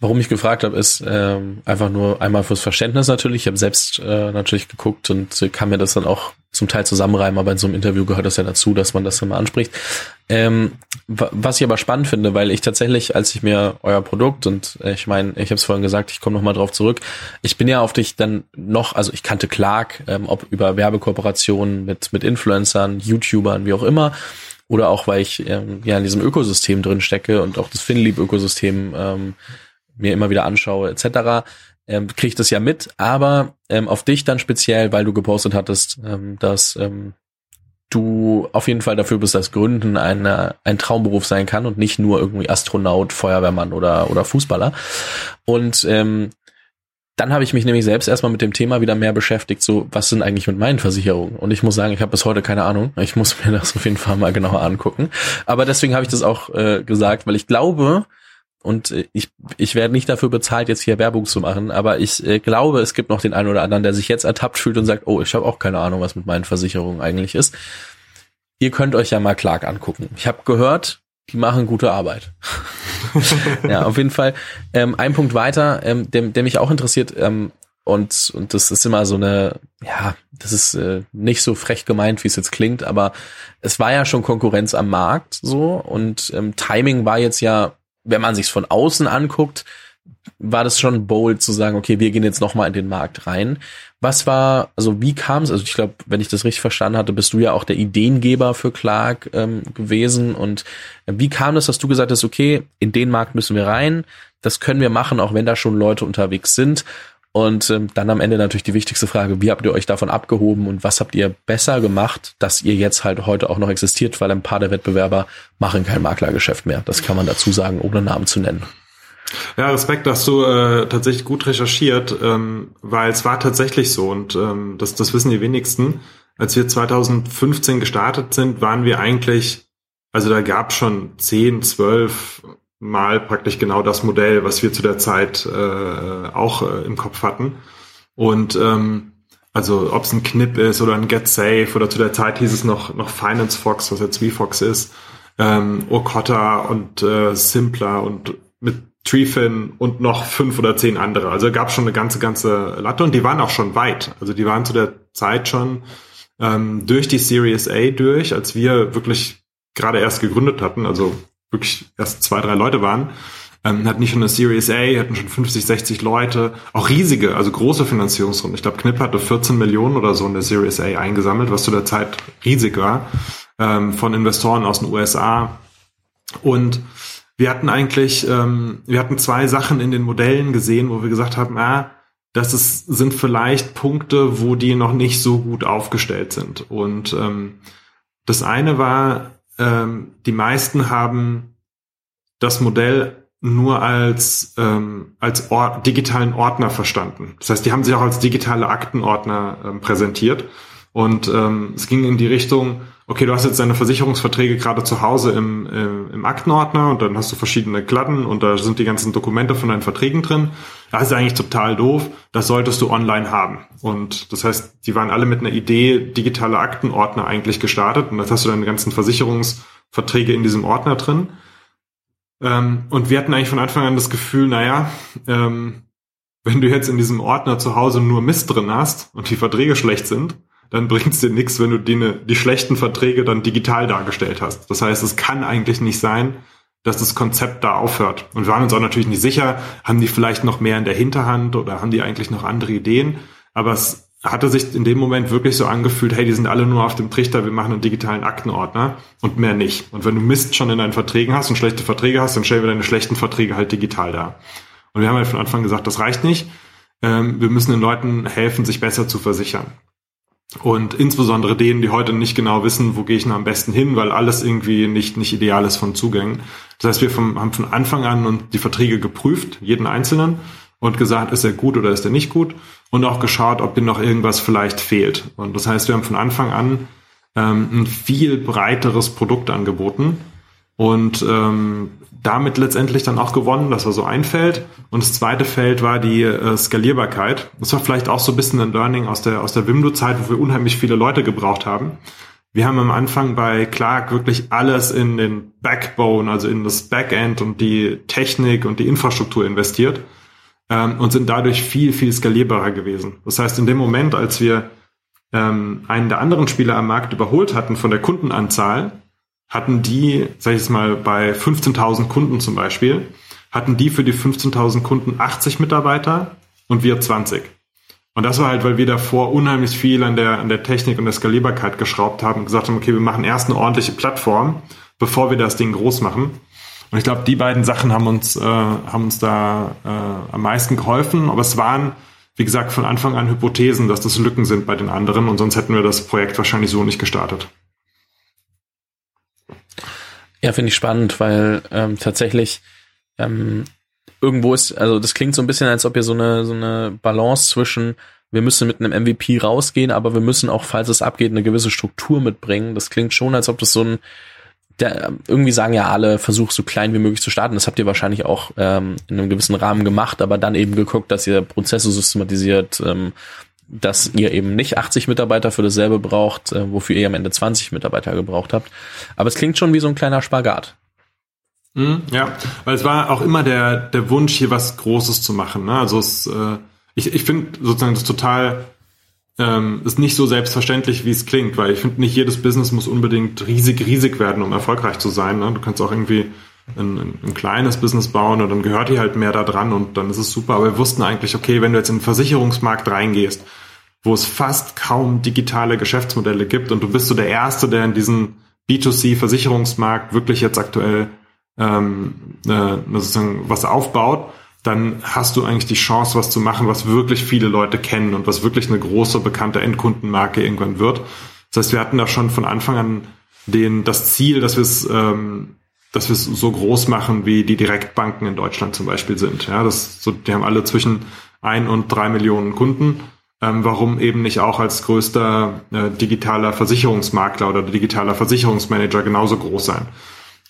Warum ich gefragt habe, ist ähm, einfach nur einmal fürs Verständnis natürlich. Ich habe selbst äh, natürlich geguckt und kann mir das dann auch zum Teil zusammenreimen, aber in so einem Interview gehört das ja dazu, dass man das immer anspricht. Ähm, was ich aber spannend finde, weil ich tatsächlich, als ich mir euer Produkt und äh, ich meine, ich habe es vorhin gesagt, ich komme noch mal drauf zurück. Ich bin ja auf dich dann noch, also ich kannte Clark, ähm, ob über Werbekooperationen mit mit Influencern, YouTubern, wie auch immer oder auch weil ich ähm, ja in diesem Ökosystem drin stecke und auch das Finlieb-Ökosystem ähm, mir immer wieder anschaue etc., ähm, kriege ich das ja mit, aber ähm, auf dich dann speziell, weil du gepostet hattest, ähm, dass ähm, du auf jeden Fall dafür bist, dass Gründen eine, ein Traumberuf sein kann und nicht nur irgendwie Astronaut, Feuerwehrmann oder, oder Fußballer. Und ähm, dann habe ich mich nämlich selbst erstmal mit dem Thema wieder mehr beschäftigt, so was sind eigentlich mit meinen Versicherungen? Und ich muss sagen, ich habe bis heute keine Ahnung. Ich muss mir das auf jeden Fall mal genauer angucken. Aber deswegen habe ich das auch äh, gesagt, weil ich glaube, und äh, ich, ich werde nicht dafür bezahlt, jetzt hier Werbung zu machen, aber ich äh, glaube, es gibt noch den einen oder anderen, der sich jetzt ertappt fühlt und sagt, oh, ich habe auch keine Ahnung, was mit meinen Versicherungen eigentlich ist. Ihr könnt euch ja mal Clark angucken. Ich habe gehört, die machen gute Arbeit. ja, auf jeden Fall. Ähm, ein Punkt weiter, ähm, der, der mich auch interessiert, ähm, und, und das ist immer so eine, ja, das ist äh, nicht so frech gemeint, wie es jetzt klingt, aber es war ja schon Konkurrenz am Markt so und ähm, Timing war jetzt ja wenn man sich's von außen anguckt, war das schon bold zu sagen, okay, wir gehen jetzt noch mal in den Markt rein. Was war, also wie kam es? Also ich glaube, wenn ich das richtig verstanden hatte, bist du ja auch der Ideengeber für Clark ähm, gewesen. Und äh, wie kam es, dass du gesagt hast, okay, in den Markt müssen wir rein, das können wir machen, auch wenn da schon Leute unterwegs sind. Und ähm, dann am Ende natürlich die wichtigste Frage, wie habt ihr euch davon abgehoben und was habt ihr besser gemacht, dass ihr jetzt halt heute auch noch existiert, weil ein paar der Wettbewerber machen kein Maklergeschäft mehr. Das kann man dazu sagen, ohne Namen zu nennen. Ja, Respekt, dass du äh, tatsächlich gut recherchiert, ähm, weil es war tatsächlich so und ähm, das, das wissen die wenigsten. Als wir 2015 gestartet sind, waren wir eigentlich, also da gab schon 10, 12 mal praktisch genau das Modell, was wir zu der Zeit äh, auch äh, im Kopf hatten. Und ähm, also ob es ein Knip ist oder ein Get Safe oder zu der Zeit hieß es noch noch Finance Fox, was jetzt VFox ist, ähm, Okota und äh, Simpler und mit Treefin und noch fünf oder zehn andere. Also gab schon eine ganze ganze Latte und die waren auch schon weit. Also die waren zu der Zeit schon ähm, durch die Series A durch, als wir wirklich gerade erst gegründet hatten. Also wirklich erst zwei, drei Leute waren, ähm, hatten nicht schon eine Series A, hatten schon 50, 60 Leute, auch riesige, also große Finanzierungsrunden. Ich glaube, Knipp hatte 14 Millionen oder so in der Series A eingesammelt, was zu der Zeit riesig war, ähm, von Investoren aus den USA. Und wir hatten eigentlich, ähm, wir hatten zwei Sachen in den Modellen gesehen, wo wir gesagt haben, ah, das ist, sind vielleicht Punkte, wo die noch nicht so gut aufgestellt sind. Und ähm, das eine war, ähm, die meisten haben das Modell nur als, ähm, als Or digitalen Ordner verstanden. Das heißt, die haben sich auch als digitale Aktenordner ähm, präsentiert. Und ähm, es ging in die Richtung, okay, du hast jetzt deine Versicherungsverträge gerade zu Hause im, äh, im Aktenordner und dann hast du verschiedene Kladden und da sind die ganzen Dokumente von deinen Verträgen drin. Das ist eigentlich total doof. Das solltest du online haben. Und das heißt, die waren alle mit einer Idee digitale Aktenordner eigentlich gestartet und das hast du deine ganzen Versicherungsverträge in diesem Ordner drin. Ähm, und wir hatten eigentlich von Anfang an das Gefühl, naja, ähm, wenn du jetzt in diesem Ordner zu Hause nur Mist drin hast und die Verträge schlecht sind, dann bringt es dir nichts, wenn du die, die schlechten Verträge dann digital dargestellt hast. Das heißt, es kann eigentlich nicht sein, dass das Konzept da aufhört. Und wir waren uns auch natürlich nicht sicher, haben die vielleicht noch mehr in der Hinterhand oder haben die eigentlich noch andere Ideen? Aber es hatte sich in dem Moment wirklich so angefühlt, hey, die sind alle nur auf dem Trichter, wir machen einen digitalen Aktenordner und mehr nicht. Und wenn du Mist schon in deinen Verträgen hast und schlechte Verträge hast, dann stellen wir deine schlechten Verträge halt digital dar. Und wir haben halt von Anfang gesagt, das reicht nicht. Ähm, wir müssen den Leuten helfen, sich besser zu versichern. Und insbesondere denen, die heute nicht genau wissen, wo gehe ich denn am besten hin, weil alles irgendwie nicht, nicht ideal ist von Zugängen. Das heißt, wir vom, haben von Anfang an und die Verträge geprüft, jeden einzelnen, und gesagt, ist er gut oder ist er nicht gut und auch geschaut, ob ihm noch irgendwas vielleicht fehlt. Und das heißt, wir haben von Anfang an ähm, ein viel breiteres Produkt angeboten und ähm, damit letztendlich dann auch gewonnen, dass er so einfällt. Und das zweite Feld war die äh, Skalierbarkeit. Das war vielleicht auch so ein bisschen ein Learning aus der, aus der Wimdu-Zeit, wo wir unheimlich viele Leute gebraucht haben. Wir haben am Anfang bei Clark wirklich alles in den Backbone, also in das Backend und die Technik und die Infrastruktur investiert ähm, und sind dadurch viel, viel skalierbarer gewesen. Das heißt, in dem Moment, als wir ähm, einen der anderen Spieler am Markt überholt hatten von der Kundenanzahl, hatten die, sag ich jetzt mal, bei 15.000 Kunden zum Beispiel, hatten die für die 15.000 Kunden 80 Mitarbeiter und wir 20. Und das war halt, weil wir davor unheimlich viel an der, an der Technik und der Skalierbarkeit geschraubt haben und gesagt haben, okay, wir machen erst eine ordentliche Plattform, bevor wir das Ding groß machen. Und ich glaube, die beiden Sachen haben uns, äh, haben uns da äh, am meisten geholfen. Aber es waren, wie gesagt, von Anfang an Hypothesen, dass das Lücken sind bei den anderen und sonst hätten wir das Projekt wahrscheinlich so nicht gestartet. Ja, finde ich spannend, weil ähm, tatsächlich ähm, irgendwo ist, also das klingt so ein bisschen, als ob ihr so eine, so eine Balance zwischen wir müssen mit einem MVP rausgehen, aber wir müssen auch, falls es abgeht, eine gewisse Struktur mitbringen. Das klingt schon, als ob das so ein der, irgendwie sagen ja alle, versuch so klein wie möglich zu starten. Das habt ihr wahrscheinlich auch ähm, in einem gewissen Rahmen gemacht, aber dann eben geguckt, dass ihr Prozesse systematisiert, ähm, dass ihr eben nicht 80 Mitarbeiter für dasselbe braucht, äh, wofür ihr am Ende 20 Mitarbeiter gebraucht habt. Aber es klingt schon wie so ein kleiner Spagat. Mhm, ja, weil es war auch immer der, der Wunsch, hier was Großes zu machen. Ne? Also es, äh, ich, ich finde sozusagen das total ähm, ist nicht so selbstverständlich, wie es klingt, weil ich finde, nicht jedes Business muss unbedingt riesig, riesig werden, um erfolgreich zu sein. Ne? Du kannst auch irgendwie ein, ein, ein kleines Business bauen und dann gehört die halt mehr da dran und dann ist es super. Aber wir wussten eigentlich, okay, wenn du jetzt in den Versicherungsmarkt reingehst, wo es fast kaum digitale Geschäftsmodelle gibt und du bist so der Erste, der in diesen B2C-Versicherungsmarkt wirklich jetzt aktuell ähm, äh, sozusagen was aufbaut, dann hast du eigentlich die Chance, was zu machen, was wirklich viele Leute kennen und was wirklich eine große, bekannte Endkundenmarke irgendwann wird. Das heißt, wir hatten da schon von Anfang an den, das Ziel, dass wir es ähm, dass wir es so groß machen, wie die Direktbanken in Deutschland zum Beispiel sind. Ja, das so, die haben alle zwischen ein und drei Millionen Kunden. Ähm, warum eben nicht auch als größter äh, digitaler Versicherungsmakler oder digitaler Versicherungsmanager genauso groß sein?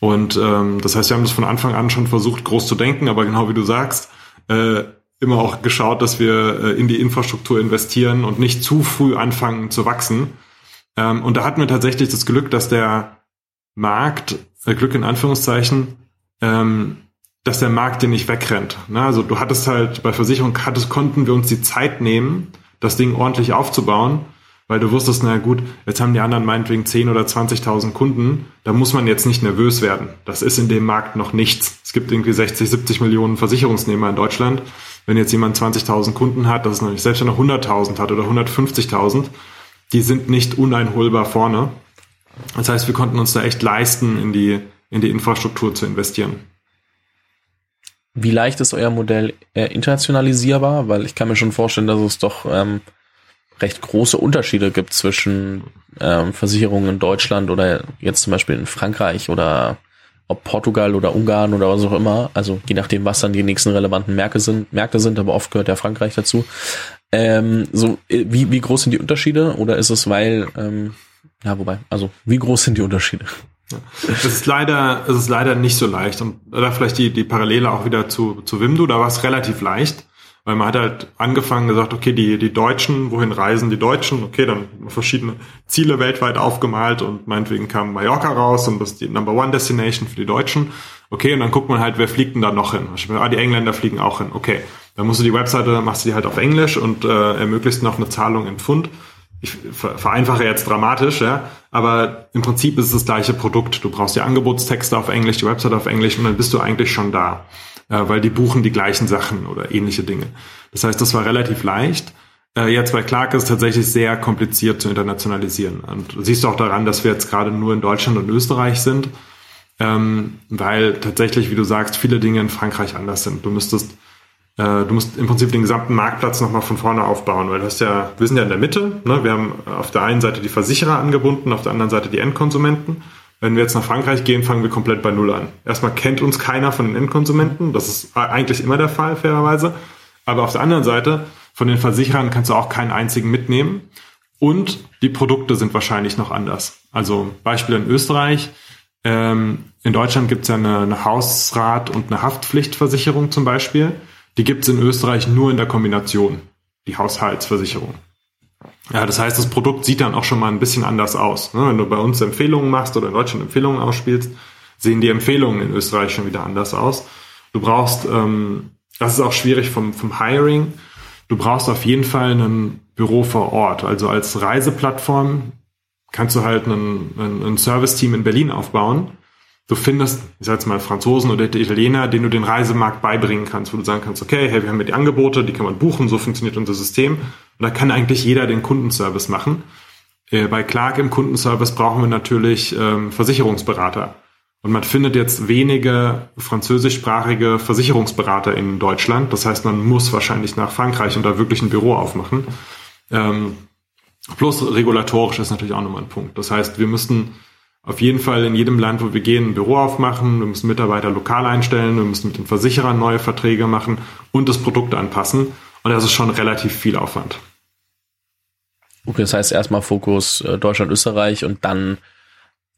Und ähm, das heißt, wir haben das von Anfang an schon versucht, groß zu denken, aber genau wie du sagst, äh, immer auch geschaut, dass wir äh, in die Infrastruktur investieren und nicht zu früh anfangen zu wachsen. Ähm, und da hatten wir tatsächlich das Glück, dass der Markt, äh, Glück in Anführungszeichen, ähm, dass der Markt dir nicht wegrennt. Ne? Also du hattest halt bei Versicherung hattest, konnten wir uns die Zeit nehmen, das Ding ordentlich aufzubauen weil du wusstest, na gut, jetzt haben die anderen meinetwegen 10 oder 20.000 Kunden, da muss man jetzt nicht nervös werden. Das ist in dem Markt noch nichts. Es gibt irgendwie 60, 70 Millionen Versicherungsnehmer in Deutschland. Wenn jetzt jemand 20.000 Kunden hat, das ist noch nicht, selbst wenn er 100.000 hat oder 150.000, die sind nicht uneinholbar vorne. Das heißt, wir konnten uns da echt leisten, in die, in die Infrastruktur zu investieren. Wie leicht ist euer Modell äh, internationalisierbar? Weil ich kann mir schon vorstellen, dass es doch ähm, recht große Unterschiede gibt zwischen ähm, Versicherungen in Deutschland oder jetzt zum Beispiel in Frankreich oder ob Portugal oder Ungarn oder was auch immer. Also je nachdem, was dann die nächsten relevanten Märkte sind, Märkte sind, aber oft gehört ja Frankreich dazu. Ähm, so, äh, wie, wie groß sind die Unterschiede? Oder ist es, weil, ähm, ja, wobei, also wie groß sind die Unterschiede? Es ist leider, es ist leider nicht so leicht. Und da vielleicht die, die Parallele auch wieder zu, zu Wimdu, da war es relativ leicht. Weil man hat halt angefangen gesagt, okay, die, die Deutschen, wohin reisen die Deutschen? Okay, dann verschiedene Ziele weltweit aufgemalt und meinetwegen kam Mallorca raus und das ist die Number One Destination für die Deutschen. Okay, und dann guckt man halt, wer fliegt denn da noch hin? Ah, die Engländer fliegen auch hin. Okay, dann musst du die Webseite, machst du die halt auf Englisch und äh, ermöglicht noch eine Zahlung in Pfund. Ich vereinfache jetzt dramatisch, ja, aber im Prinzip ist es das gleiche Produkt. Du brauchst die Angebotstexte auf Englisch, die Website auf Englisch und dann bist du eigentlich schon da, äh, weil die buchen die gleichen Sachen oder ähnliche Dinge. Das heißt, das war relativ leicht. Äh, jetzt bei Clark ist es tatsächlich sehr kompliziert zu internationalisieren. Und du siehst auch daran, dass wir jetzt gerade nur in Deutschland und Österreich sind, ähm, weil tatsächlich, wie du sagst, viele Dinge in Frankreich anders sind. Du müsstest du musst im Prinzip den gesamten Marktplatz nochmal von vorne aufbauen, weil du hast ja, wir sind ja in der Mitte, ne? wir haben auf der einen Seite die Versicherer angebunden, auf der anderen Seite die Endkonsumenten. Wenn wir jetzt nach Frankreich gehen, fangen wir komplett bei Null an. Erstmal kennt uns keiner von den Endkonsumenten, das ist eigentlich immer der Fall, fairerweise. Aber auf der anderen Seite von den Versicherern kannst du auch keinen einzigen mitnehmen. Und die Produkte sind wahrscheinlich noch anders. Also Beispiel in Österreich. Ähm, in Deutschland gibt es ja eine, eine Hausrat- und eine Haftpflichtversicherung zum Beispiel. Die gibt es in Österreich nur in der Kombination, die Haushaltsversicherung. Ja, das heißt, das Produkt sieht dann auch schon mal ein bisschen anders aus. Ne? Wenn du bei uns Empfehlungen machst oder in Deutschland Empfehlungen ausspielst, sehen die Empfehlungen in Österreich schon wieder anders aus. Du brauchst, ähm, das ist auch schwierig vom, vom Hiring, Du brauchst auf jeden Fall ein Büro vor Ort. Also als Reiseplattform kannst du halt ein, Service-Team in Berlin aufbauen. Du findest, ich sag jetzt mal, Franzosen oder Italiener, denen du den Reisemarkt beibringen kannst, wo du sagen kannst, okay, hey, wir haben ja die Angebote, die kann man buchen, so funktioniert unser System. Und da kann eigentlich jeder den Kundenservice machen. Äh, bei Clark im Kundenservice brauchen wir natürlich ähm, Versicherungsberater. Und man findet jetzt wenige französischsprachige Versicherungsberater in Deutschland. Das heißt, man muss wahrscheinlich nach Frankreich und da wirklich ein Büro aufmachen. Ähm, plus regulatorisch ist natürlich auch nochmal ein Punkt. Das heißt, wir müssten auf jeden Fall in jedem Land, wo wir gehen, ein Büro aufmachen. Wir müssen Mitarbeiter lokal einstellen. Wir müssen mit den Versicherern neue Verträge machen und das Produkt anpassen. Und das ist schon relativ viel Aufwand. Okay, das heißt erstmal Fokus äh, Deutschland, Österreich und dann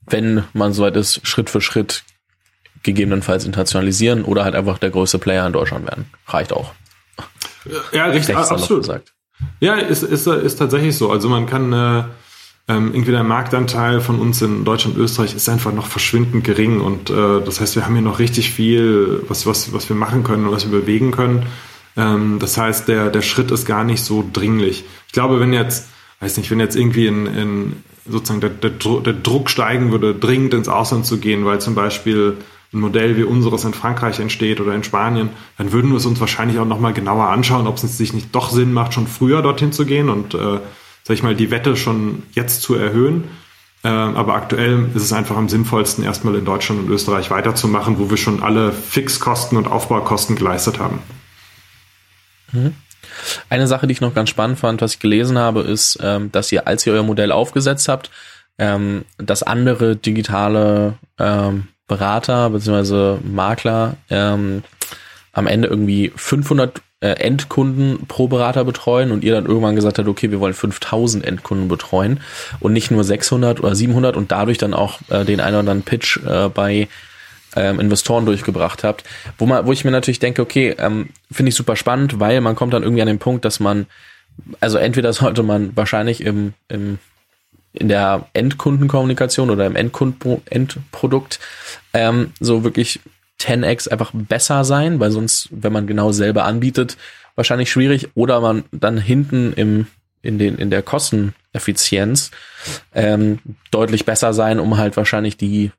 wenn man soweit ist, Schritt für Schritt gegebenenfalls internationalisieren oder halt einfach der größte Player in Deutschland werden. Reicht auch. Ja, richtig, absolut. Gesagt. Ja, ist, ist, ist tatsächlich so. Also man kann äh, ähm, irgendwie der Marktanteil von uns in Deutschland und Österreich ist einfach noch verschwindend gering und äh, das heißt, wir haben hier noch richtig viel, was, was, was wir machen können und was wir bewegen können. Ähm, das heißt, der, der Schritt ist gar nicht so dringlich. Ich glaube, wenn jetzt, weiß nicht, wenn jetzt irgendwie in, in sozusagen der, der, der Druck steigen würde, dringend ins Ausland zu gehen, weil zum Beispiel ein Modell wie unseres in Frankreich entsteht oder in Spanien, dann würden wir es uns wahrscheinlich auch nochmal genauer anschauen, ob es sich nicht doch Sinn macht, schon früher dorthin zu gehen und, äh, sag ich mal, die Wette schon jetzt zu erhöhen. Äh, aber aktuell ist es einfach am sinnvollsten, erstmal in Deutschland und Österreich weiterzumachen, wo wir schon alle Fixkosten und Aufbaukosten geleistet haben. Mhm. Eine Sache, die ich noch ganz spannend fand, was ich gelesen habe, ist, ähm, dass ihr, als ihr euer Modell aufgesetzt habt, ähm, dass andere digitale ähm, Berater bzw. Makler ähm, am Ende irgendwie 500 äh, Endkunden pro Berater betreuen und ihr dann irgendwann gesagt habt, okay, wir wollen 5000 Endkunden betreuen und nicht nur 600 oder 700 und dadurch dann auch äh, den einen oder anderen Pitch äh, bei ähm, Investoren durchgebracht habt, wo man, wo ich mir natürlich denke, okay, ähm, finde ich super spannend, weil man kommt dann irgendwie an den Punkt, dass man, also entweder sollte man wahrscheinlich im, im in der Endkundenkommunikation oder im Endkund Endprodukt ähm, so wirklich 10x einfach besser sein, weil sonst, wenn man genau selber anbietet, wahrscheinlich schwierig. Oder man dann hinten im in den in der Kosteneffizienz ähm, deutlich besser sein, um halt wahrscheinlich die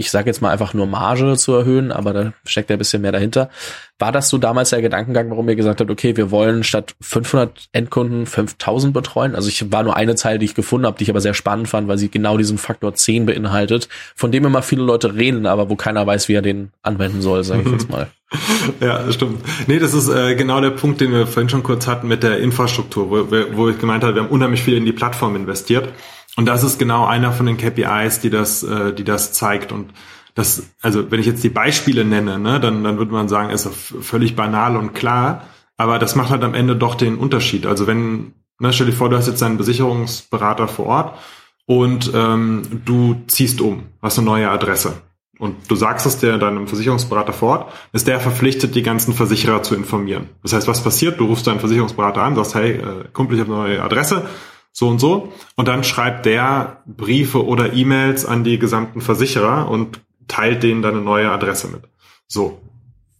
ich sage jetzt mal einfach nur Marge zu erhöhen, aber da steckt ja ein bisschen mehr dahinter. War das so damals der Gedankengang, warum ihr gesagt habt, okay, wir wollen statt 500 Endkunden 5000 betreuen? Also ich war nur eine Zeile, die ich gefunden habe, die ich aber sehr spannend fand, weil sie genau diesen Faktor 10 beinhaltet, von dem immer viele Leute reden, aber wo keiner weiß, wie er den anwenden soll, sage ich jetzt mal. Ja, stimmt. Nee, das ist äh, genau der Punkt, den wir vorhin schon kurz hatten mit der Infrastruktur, wo, wo ich gemeint habe, wir haben unheimlich viel in die Plattform investiert. Und das ist genau einer von den KPIs, die das, äh, die das zeigt. Und das, also wenn ich jetzt die Beispiele nenne, ne, dann, dann würde man sagen, ist völlig banal und klar. Aber das macht halt am Ende doch den Unterschied. Also wenn, ne, stell dir vor, du hast jetzt einen Besicherungsberater vor Ort und ähm, du ziehst um, hast eine neue Adresse. Und du sagst es der deinem Versicherungsberater vor Ort, ist der verpflichtet, die ganzen Versicherer zu informieren. Das heißt, was passiert? Du rufst deinen Versicherungsberater an, sagst, hey, äh, Kumpel, ich habe eine neue Adresse, so und so. Und dann schreibt der Briefe oder E-Mails an die gesamten Versicherer und teilt denen dann eine neue Adresse mit. So.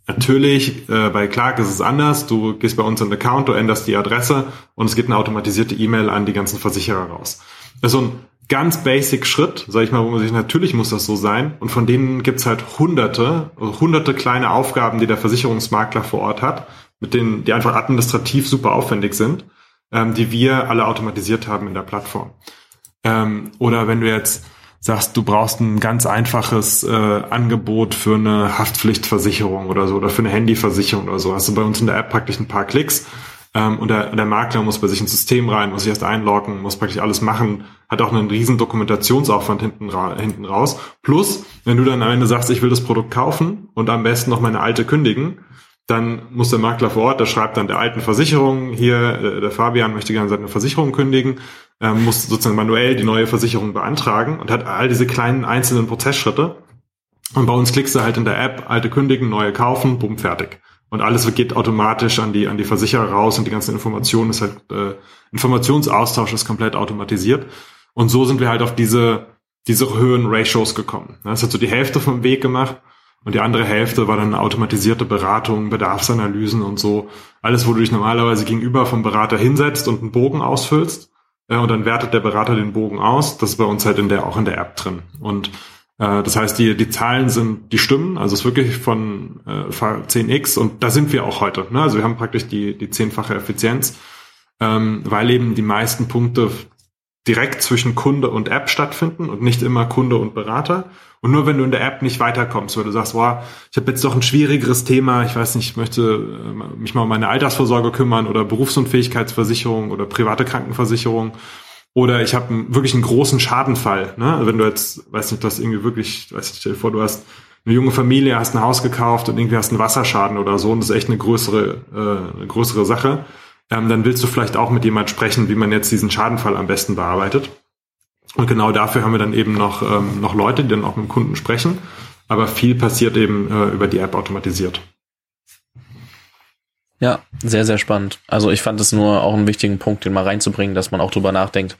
Natürlich, äh, bei Clark ist es anders. Du gehst bei uns in den Account, du änderst die Adresse und es geht eine automatisierte E-Mail an die ganzen Versicherer raus. Das ist so ein ganz basic Schritt, sag ich mal, wo man sich natürlich muss das so sein. Und von denen gibt's halt hunderte, hunderte kleine Aufgaben, die der Versicherungsmakler vor Ort hat, mit denen, die einfach administrativ super aufwendig sind, ähm, die wir alle automatisiert haben in der Plattform. Ähm, oder wenn du jetzt sagst, du brauchst ein ganz einfaches äh, Angebot für eine Haftpflichtversicherung oder so oder für eine Handyversicherung oder so, hast du bei uns in der App praktisch ein paar Klicks ähm, und der, der Makler muss bei sich ins System rein, muss sich erst einloggen, muss praktisch alles machen, hat auch einen riesen Dokumentationsaufwand hinten, ra hinten raus. Plus, wenn du dann am Ende sagst, ich will das Produkt kaufen und am besten noch meine alte kündigen, dann muss der Makler vor Ort, der schreibt dann der alten Versicherung, hier, äh, der Fabian möchte gerne seine Versicherung kündigen, ähm, muss sozusagen manuell die neue Versicherung beantragen und hat all diese kleinen einzelnen Prozessschritte. Und bei uns klickst du halt in der App, alte kündigen, neue kaufen, bumm, fertig. Und alles geht automatisch an die, an die Versicherer raus und die ganzen Informationen ist halt, äh, Informationsaustausch ist komplett automatisiert. Und so sind wir halt auf diese, diese höhen Ratios gekommen. Das hat so die Hälfte vom Weg gemacht und die andere Hälfte war dann automatisierte Beratung, Bedarfsanalysen und so. Alles, wo du dich normalerweise gegenüber vom Berater hinsetzt und einen Bogen ausfüllst. Äh, und dann wertet der Berater den Bogen aus. Das ist bei uns halt in der, auch in der App drin. Und äh, das heißt, die, die Zahlen sind, die stimmen. Also es ist wirklich von äh, 10x und da sind wir auch heute. Ne? Also wir haben praktisch die, die zehnfache Effizienz, ähm, weil eben die meisten Punkte direkt zwischen Kunde und App stattfinden und nicht immer Kunde und Berater. Und nur wenn du in der App nicht weiterkommst, weil du sagst, boah, ich habe jetzt doch ein schwierigeres Thema, ich weiß nicht, ich möchte äh, mich mal um meine Altersvorsorge kümmern oder Berufsunfähigkeitsversicherung oder private Krankenversicherung oder ich habe wirklich einen großen Schadenfall. Ne? Also wenn du jetzt, weiß nicht, du hast irgendwie wirklich, weiß nicht, stell dir vor, du hast eine junge Familie, hast ein Haus gekauft und irgendwie hast einen Wasserschaden oder so und das ist echt eine größere, äh, eine größere Sache, ähm, dann willst du vielleicht auch mit jemand sprechen, wie man jetzt diesen Schadenfall am besten bearbeitet. Und genau dafür haben wir dann eben noch, ähm, noch Leute, die dann auch mit dem Kunden sprechen. Aber viel passiert eben äh, über die App automatisiert. Ja, sehr, sehr spannend. Also ich fand es nur auch einen wichtigen Punkt, den mal reinzubringen, dass man auch drüber nachdenkt.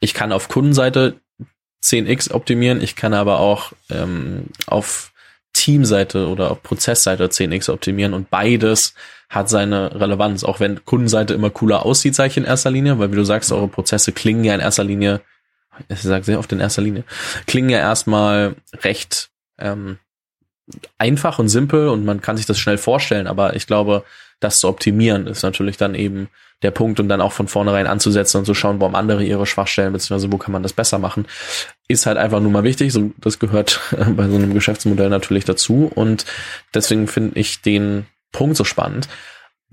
Ich kann auf Kundenseite 10x optimieren, ich kann aber auch ähm, auf Teamseite oder auf Prozessseite 10x optimieren und beides hat seine Relevanz, auch wenn Kundenseite immer cooler aussieht, sage ich in erster Linie, weil wie du sagst, eure Prozesse klingen ja in erster Linie ich sage sehr oft in erster Linie, klingen ja erstmal recht ähm, einfach und simpel und man kann sich das schnell vorstellen, aber ich glaube, das zu optimieren ist natürlich dann eben der Punkt und dann auch von vornherein anzusetzen und zu schauen, haben andere ihre Schwachstellen, beziehungsweise wo kann man das besser machen, ist halt einfach nur mal wichtig. So, das gehört bei so einem Geschäftsmodell natürlich dazu und deswegen finde ich den Punkt so spannend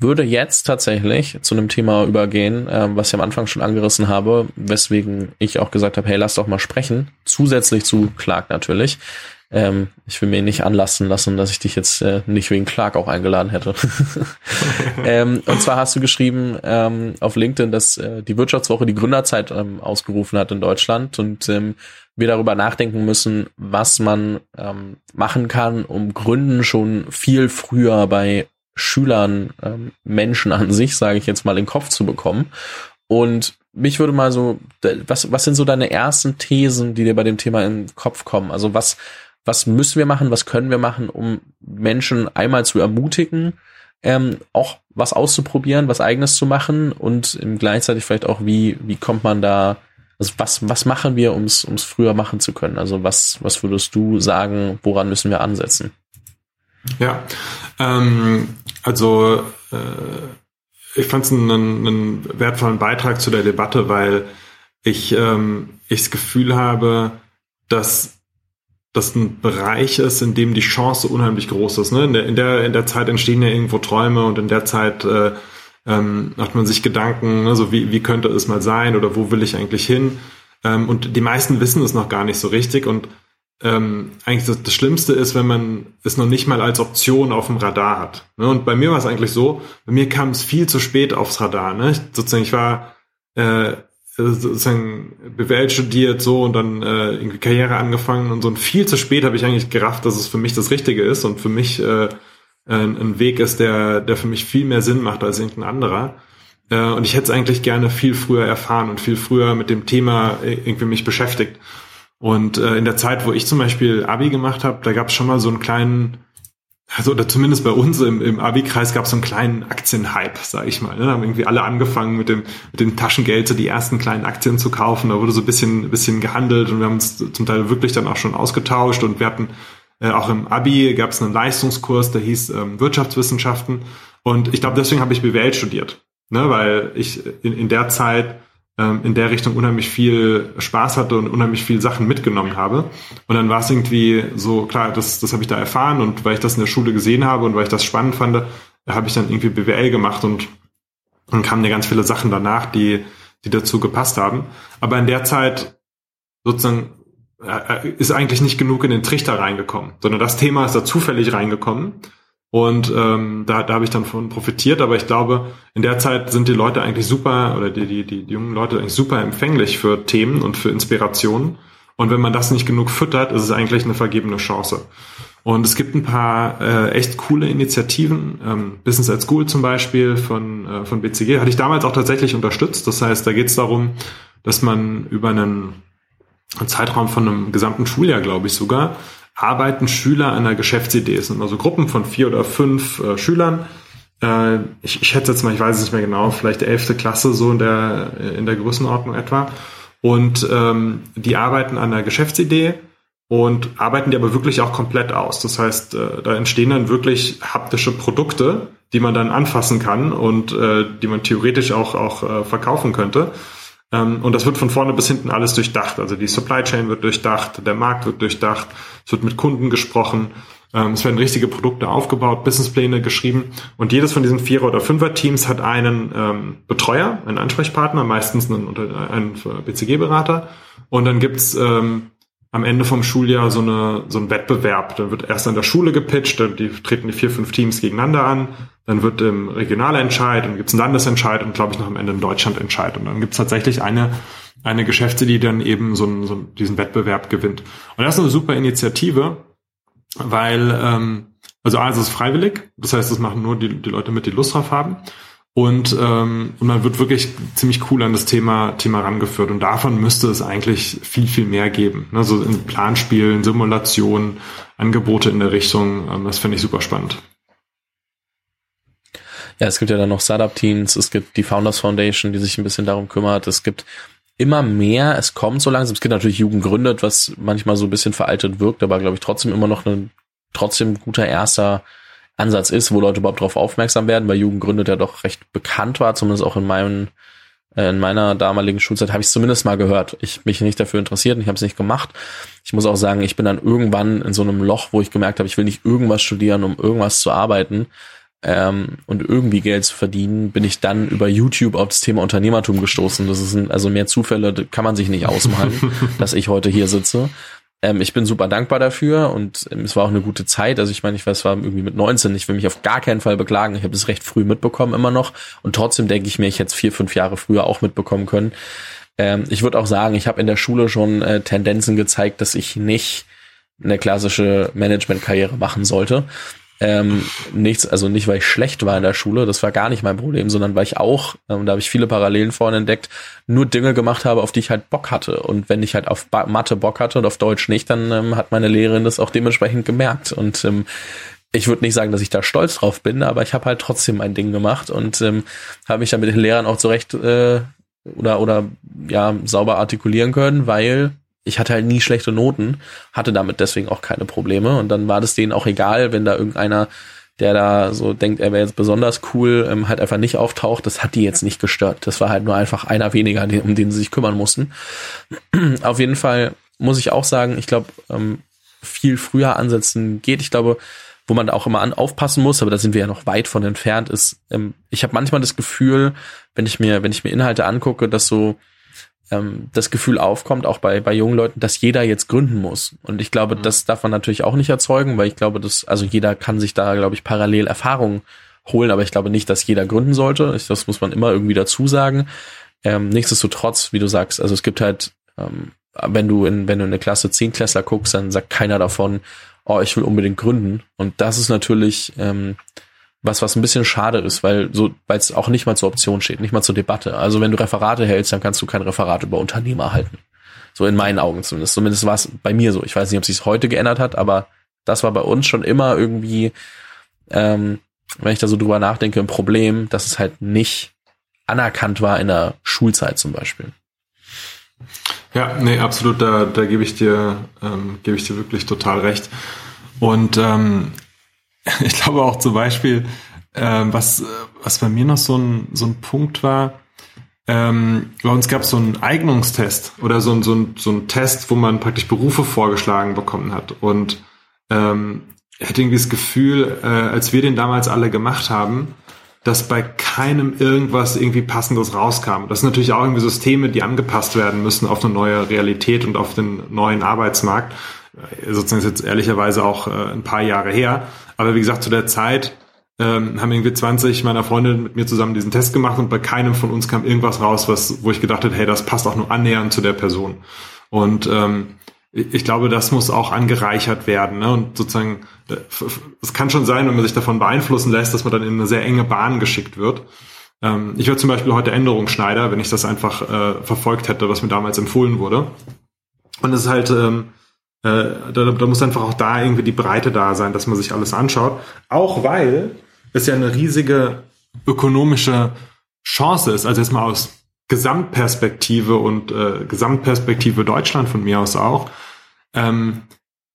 würde jetzt tatsächlich zu einem Thema übergehen, ähm, was ich am Anfang schon angerissen habe, weswegen ich auch gesagt habe, hey, lass doch mal sprechen. Zusätzlich zu Clark natürlich. Ähm, ich will mir nicht anlassen lassen, dass ich dich jetzt äh, nicht wegen Clark auch eingeladen hätte. ähm, und zwar hast du geschrieben ähm, auf LinkedIn, dass äh, die Wirtschaftswoche die Gründerzeit ähm, ausgerufen hat in Deutschland und ähm, wir darüber nachdenken müssen, was man ähm, machen kann, um Gründen schon viel früher bei Schülern, Menschen an sich, sage ich jetzt mal, in den Kopf zu bekommen. Und mich würde mal so, was, was sind so deine ersten Thesen, die dir bei dem Thema in den Kopf kommen? Also was, was müssen wir machen, was können wir machen, um Menschen einmal zu ermutigen, ähm, auch was auszuprobieren, was eigenes zu machen und gleichzeitig vielleicht auch, wie, wie kommt man da, also was, was machen wir, um es früher machen zu können? Also was, was würdest du sagen, woran müssen wir ansetzen? Ja, ähm, also äh, ich fand es einen, einen wertvollen Beitrag zu der Debatte, weil ich, ähm, ich das Gefühl habe, dass das ein Bereich ist, in dem die Chance unheimlich groß ist. Ne? In, der, in, der, in der Zeit entstehen ja irgendwo Träume und in der Zeit äh, ähm, macht man sich Gedanken, ne? so wie, wie könnte es mal sein oder wo will ich eigentlich hin? Ähm, und die meisten wissen es noch gar nicht so richtig und ähm, eigentlich das, das, Schlimmste ist, wenn man es noch nicht mal als Option auf dem Radar hat. Ne? Und bei mir war es eigentlich so, bei mir kam es viel zu spät aufs Radar. Ne? Ich, sozusagen, ich war äh, sozusagen BWL studiert so und dann äh, irgendwie Karriere angefangen und so und viel zu spät habe ich eigentlich gerafft, dass es für mich das Richtige ist und für mich äh, ein, ein Weg ist, der, der für mich viel mehr Sinn macht als irgendein anderer. Äh, und ich hätte es eigentlich gerne viel früher erfahren und viel früher mit dem Thema irgendwie mich beschäftigt. Und äh, in der Zeit, wo ich zum Beispiel Abi gemacht habe, da gab es schon mal so einen kleinen also oder zumindest bei uns im, im Abi-Kreis gab es so einen kleinen Aktienhype, sage ich mal. Ne? Da haben irgendwie alle angefangen mit dem, mit dem Taschengeld so die ersten kleinen Aktien zu kaufen. Da wurde so ein bisschen, bisschen gehandelt und wir haben uns zum Teil wirklich dann auch schon ausgetauscht und wir hatten äh, auch im Abi gab es einen Leistungskurs, der hieß ähm, Wirtschaftswissenschaften und ich glaube, deswegen habe ich BWL studiert, ne? weil ich in, in der Zeit in der Richtung unheimlich viel Spaß hatte und unheimlich viel Sachen mitgenommen habe. Und dann war es irgendwie so, klar, das, das habe ich da erfahren und weil ich das in der Schule gesehen habe und weil ich das spannend fand, habe ich dann irgendwie BWL gemacht und dann kamen ja ganz viele Sachen danach, die, die dazu gepasst haben. Aber in der Zeit sozusagen äh, ist eigentlich nicht genug in den Trichter reingekommen, sondern das Thema ist da zufällig reingekommen. Und ähm, da, da habe ich dann von profitiert, aber ich glaube, in der Zeit sind die Leute eigentlich super, oder die, die, die, jungen Leute eigentlich super empfänglich für Themen und für Inspirationen. Und wenn man das nicht genug füttert, ist es eigentlich eine vergebene Chance. Und es gibt ein paar äh, echt coole Initiativen, ähm, Business at School zum Beispiel von, äh, von BCG, hatte ich damals auch tatsächlich unterstützt. Das heißt, da geht es darum, dass man über einen Zeitraum von einem gesamten Schuljahr, glaube ich sogar, arbeiten Schüler an einer Geschäftsidee. Es sind also Gruppen von vier oder fünf äh, Schülern. Äh, ich, ich schätze jetzt mal, ich weiß es nicht mehr genau, vielleicht elfte Klasse so in der, in der Größenordnung etwa. Und ähm, die arbeiten an einer Geschäftsidee und arbeiten die aber wirklich auch komplett aus. Das heißt, äh, da entstehen dann wirklich haptische Produkte, die man dann anfassen kann und äh, die man theoretisch auch, auch äh, verkaufen könnte. Ähm, und das wird von vorne bis hinten alles durchdacht. Also die Supply Chain wird durchdacht, der Markt wird durchdacht, es wird mit Kunden gesprochen, ähm, es werden richtige Produkte aufgebaut, Businesspläne geschrieben und jedes von diesen Vierer- oder Fünfer-Teams hat einen ähm, Betreuer, einen Ansprechpartner, meistens einen, einen BCG-Berater und dann gibt's ähm, am Ende vom Schuljahr so, eine, so ein Wettbewerb. Dann wird erst an der Schule gepitcht, dann treten die vier, fünf Teams gegeneinander an, dann wird im Regionalentscheid, dann gibt's einen Landesentscheid und glaube ich noch am Ende einen Deutschlandentscheid. Und dann gibt's tatsächlich eine, eine Geschäfte, die dann eben so, einen, so diesen Wettbewerb gewinnt. Und das ist eine super Initiative, weil ähm, also A, es ist freiwillig, das heißt, das machen nur die, die Leute mit, die Lust drauf haben. Und, ähm, und man wird wirklich ziemlich cool an das Thema, Thema rangeführt. Und davon müsste es eigentlich viel, viel mehr geben. Ne? So in Planspielen, Simulationen, Angebote in der Richtung. Ähm, das finde ich super spannend. Ja, es gibt ja dann noch Startup-Teams, es gibt die Founders Foundation, die sich ein bisschen darum kümmert. Es gibt immer mehr, es kommt so langsam. Es gibt natürlich Jugend gründet, was manchmal so ein bisschen veraltet wirkt, aber glaube ich trotzdem immer noch ein trotzdem guter erster Ansatz ist, wo Leute überhaupt darauf aufmerksam werden, weil Jugend gründet ja doch recht bekannt war, zumindest auch in meinem äh, in meiner damaligen Schulzeit habe ich es zumindest mal gehört. Ich mich nicht dafür interessiert und ich habe es nicht gemacht. Ich muss auch sagen, ich bin dann irgendwann in so einem Loch, wo ich gemerkt habe, ich will nicht irgendwas studieren, um irgendwas zu arbeiten ähm, und irgendwie Geld zu verdienen, bin ich dann über YouTube auf das Thema Unternehmertum gestoßen. Das ist ein, also mehr Zufälle kann man sich nicht ausmalen, dass ich heute hier sitze. Ähm, ich bin super dankbar dafür und ähm, es war auch eine gute Zeit. Also ich meine, ich weiß, es war irgendwie mit 19. Ich will mich auf gar keinen Fall beklagen. Ich habe es recht früh mitbekommen immer noch. Und trotzdem denke ich mir, ich hätte es vier, fünf Jahre früher auch mitbekommen können. Ähm, ich würde auch sagen, ich habe in der Schule schon äh, Tendenzen gezeigt, dass ich nicht eine klassische Managementkarriere machen sollte. Ähm, nichts, also nicht, weil ich schlecht war in der Schule, das war gar nicht mein Problem, sondern weil ich auch, ähm, da habe ich viele Parallelen vorhin entdeckt, nur Dinge gemacht habe, auf die ich halt Bock hatte. Und wenn ich halt auf ba Mathe Bock hatte und auf Deutsch nicht, dann ähm, hat meine Lehrerin das auch dementsprechend gemerkt. Und ähm, ich würde nicht sagen, dass ich da stolz drauf bin, aber ich habe halt trotzdem mein Ding gemacht und ähm, habe mich dann mit den Lehrern auch zurecht äh, oder oder ja sauber artikulieren können, weil ich hatte halt nie schlechte Noten, hatte damit deswegen auch keine Probleme und dann war das denen auch egal, wenn da irgendeiner, der da so denkt, er wäre jetzt besonders cool, ähm, halt einfach nicht auftaucht, das hat die jetzt nicht gestört. Das war halt nur einfach einer weniger, um den sie sich kümmern mussten. Auf jeden Fall muss ich auch sagen, ich glaube, ähm, viel früher ansetzen geht. Ich glaube, wo man auch immer an aufpassen muss, aber da sind wir ja noch weit von entfernt, ist, ähm, ich habe manchmal das Gefühl, wenn ich mir, wenn ich mir Inhalte angucke, dass so ähm, das Gefühl aufkommt, auch bei, bei jungen Leuten, dass jeder jetzt gründen muss. Und ich glaube, mhm. das darf man natürlich auch nicht erzeugen, weil ich glaube, dass, also jeder kann sich da, glaube ich, parallel Erfahrungen holen, aber ich glaube nicht, dass jeder gründen sollte. Ich, das muss man immer irgendwie dazu sagen. Ähm, nichtsdestotrotz, wie du sagst, also es gibt halt, ähm, wenn du in, wenn du in eine Klasse 10 Klässler guckst, dann sagt keiner davon, oh, ich will unbedingt gründen. Und das ist natürlich, ähm, was, was ein bisschen schade ist, weil so, weil es auch nicht mal zur Option steht, nicht mal zur Debatte. Also wenn du Referate hältst, dann kannst du kein Referat über Unternehmer halten. So in meinen Augen zumindest. Zumindest war es bei mir so. Ich weiß nicht, ob sich heute geändert hat, aber das war bei uns schon immer irgendwie, ähm, wenn ich da so drüber nachdenke, ein Problem, dass es halt nicht anerkannt war in der Schulzeit zum Beispiel. Ja, nee, absolut, da, da gebe ich dir, ähm, gebe ich dir wirklich total recht. Und ähm, ich glaube auch zum Beispiel, ähm, was, was bei mir noch so ein, so ein Punkt war, ähm, bei uns gab es so einen Eignungstest oder so ein, so, ein, so ein Test, wo man praktisch Berufe vorgeschlagen bekommen hat. Und ähm, ich hatte irgendwie das Gefühl, äh, als wir den damals alle gemacht haben, dass bei keinem irgendwas irgendwie passendes rauskam. Das sind natürlich auch irgendwie Systeme, die angepasst werden müssen auf eine neue Realität und auf den neuen Arbeitsmarkt. Äh, sozusagen ist jetzt ehrlicherweise auch äh, ein paar Jahre her. Aber wie gesagt, zu der Zeit ähm, haben irgendwie 20 meiner Freunde mit mir zusammen diesen Test gemacht und bei keinem von uns kam irgendwas raus, was, wo ich gedacht hätte, hey, das passt auch nur annähernd zu der Person. Und ähm, ich glaube, das muss auch angereichert werden. Ne? Und sozusagen, äh, es kann schon sein, wenn man sich davon beeinflussen lässt, dass man dann in eine sehr enge Bahn geschickt wird. Ähm, ich wäre zum Beispiel heute Änderungsschneider, wenn ich das einfach äh, verfolgt hätte, was mir damals empfohlen wurde. Und es ist halt, ähm, äh, da, da muss einfach auch da irgendwie die Breite da sein, dass man sich alles anschaut. Auch weil es ja eine riesige ökonomische Chance ist, also jetzt mal aus Gesamtperspektive und äh, Gesamtperspektive Deutschland von mir aus auch. Ähm,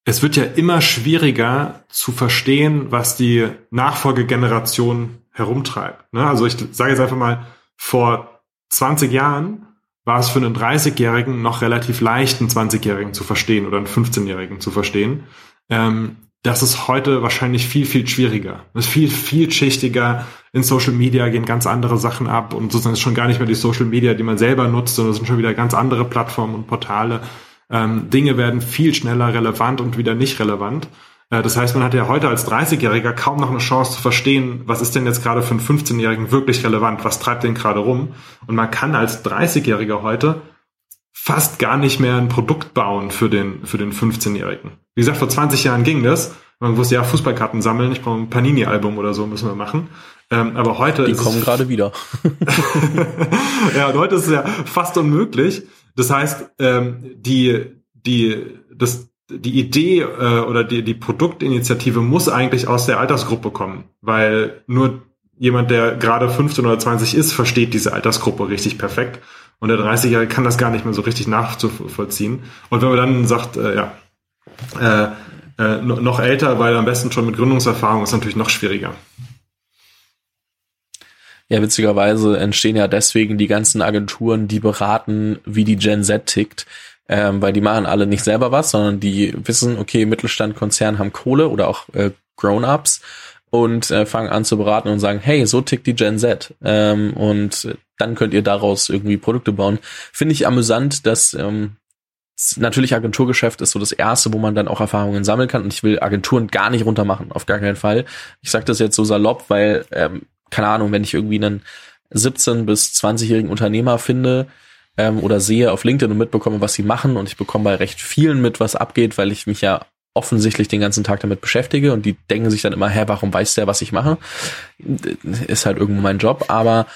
es wird ja immer schwieriger zu verstehen, was die Nachfolgegeneration herumtreibt. Ne? Also ich sage jetzt einfach mal, vor 20 Jahren war es für einen 30-Jährigen noch relativ leicht, einen 20-Jährigen zu verstehen oder einen 15-Jährigen zu verstehen. Ähm, das ist heute wahrscheinlich viel, viel schwieriger. Das ist viel, viel schichtiger. In Social Media gehen ganz andere Sachen ab und sozusagen ist schon gar nicht mehr die Social Media, die man selber nutzt, sondern es sind schon wieder ganz andere Plattformen und Portale. Ähm, Dinge werden viel schneller relevant und wieder nicht relevant. Äh, das heißt, man hat ja heute als 30-Jähriger kaum noch eine Chance zu verstehen, was ist denn jetzt gerade für einen 15-Jährigen wirklich relevant, was treibt den gerade rum. Und man kann als 30-Jähriger heute fast gar nicht mehr ein Produkt bauen für den, für den 15-Jährigen. Wie gesagt, vor 20 Jahren ging das. Man wusste ja, Fußballkarten sammeln, ich brauche ein Panini-Album oder so, müssen wir machen. Ähm, aber heute Die kommen gerade wieder. ja, und heute ist es ja fast unmöglich. Das heißt, ähm, die, die, das, die Idee äh, oder die, die Produktinitiative muss eigentlich aus der Altersgruppe kommen, weil nur jemand, der gerade 15 oder 20 ist, versteht diese Altersgruppe richtig perfekt. Und der 30-Jährige kann das gar nicht mehr so richtig nachzuvollziehen. Und wenn man dann sagt, äh, ja, äh, äh, noch älter, weil am besten schon mit Gründungserfahrung ist natürlich noch schwieriger. Ja, witzigerweise entstehen ja deswegen die ganzen Agenturen, die beraten, wie die Gen Z tickt, ähm, weil die machen alle nicht selber was, sondern die wissen, okay, Mittelstand, Konzern haben Kohle oder auch äh, Grown-ups und äh, fangen an zu beraten und sagen, hey, so tickt die Gen Z ähm, und dann könnt ihr daraus irgendwie Produkte bauen. Finde ich amüsant, dass ähm, natürlich Agenturgeschäft ist so das erste, wo man dann auch Erfahrungen sammeln kann. Und ich will Agenturen gar nicht runtermachen, auf gar keinen Fall. Ich sage das jetzt so salopp, weil, ähm, keine Ahnung, wenn ich irgendwie einen 17- bis 20-jährigen Unternehmer finde ähm, oder sehe auf LinkedIn und mitbekomme, was sie machen. Und ich bekomme bei recht vielen mit, was abgeht, weil ich mich ja offensichtlich den ganzen Tag damit beschäftige. Und die denken sich dann immer, hä, warum weiß der, was ich mache? Ist halt irgendwo mein Job, aber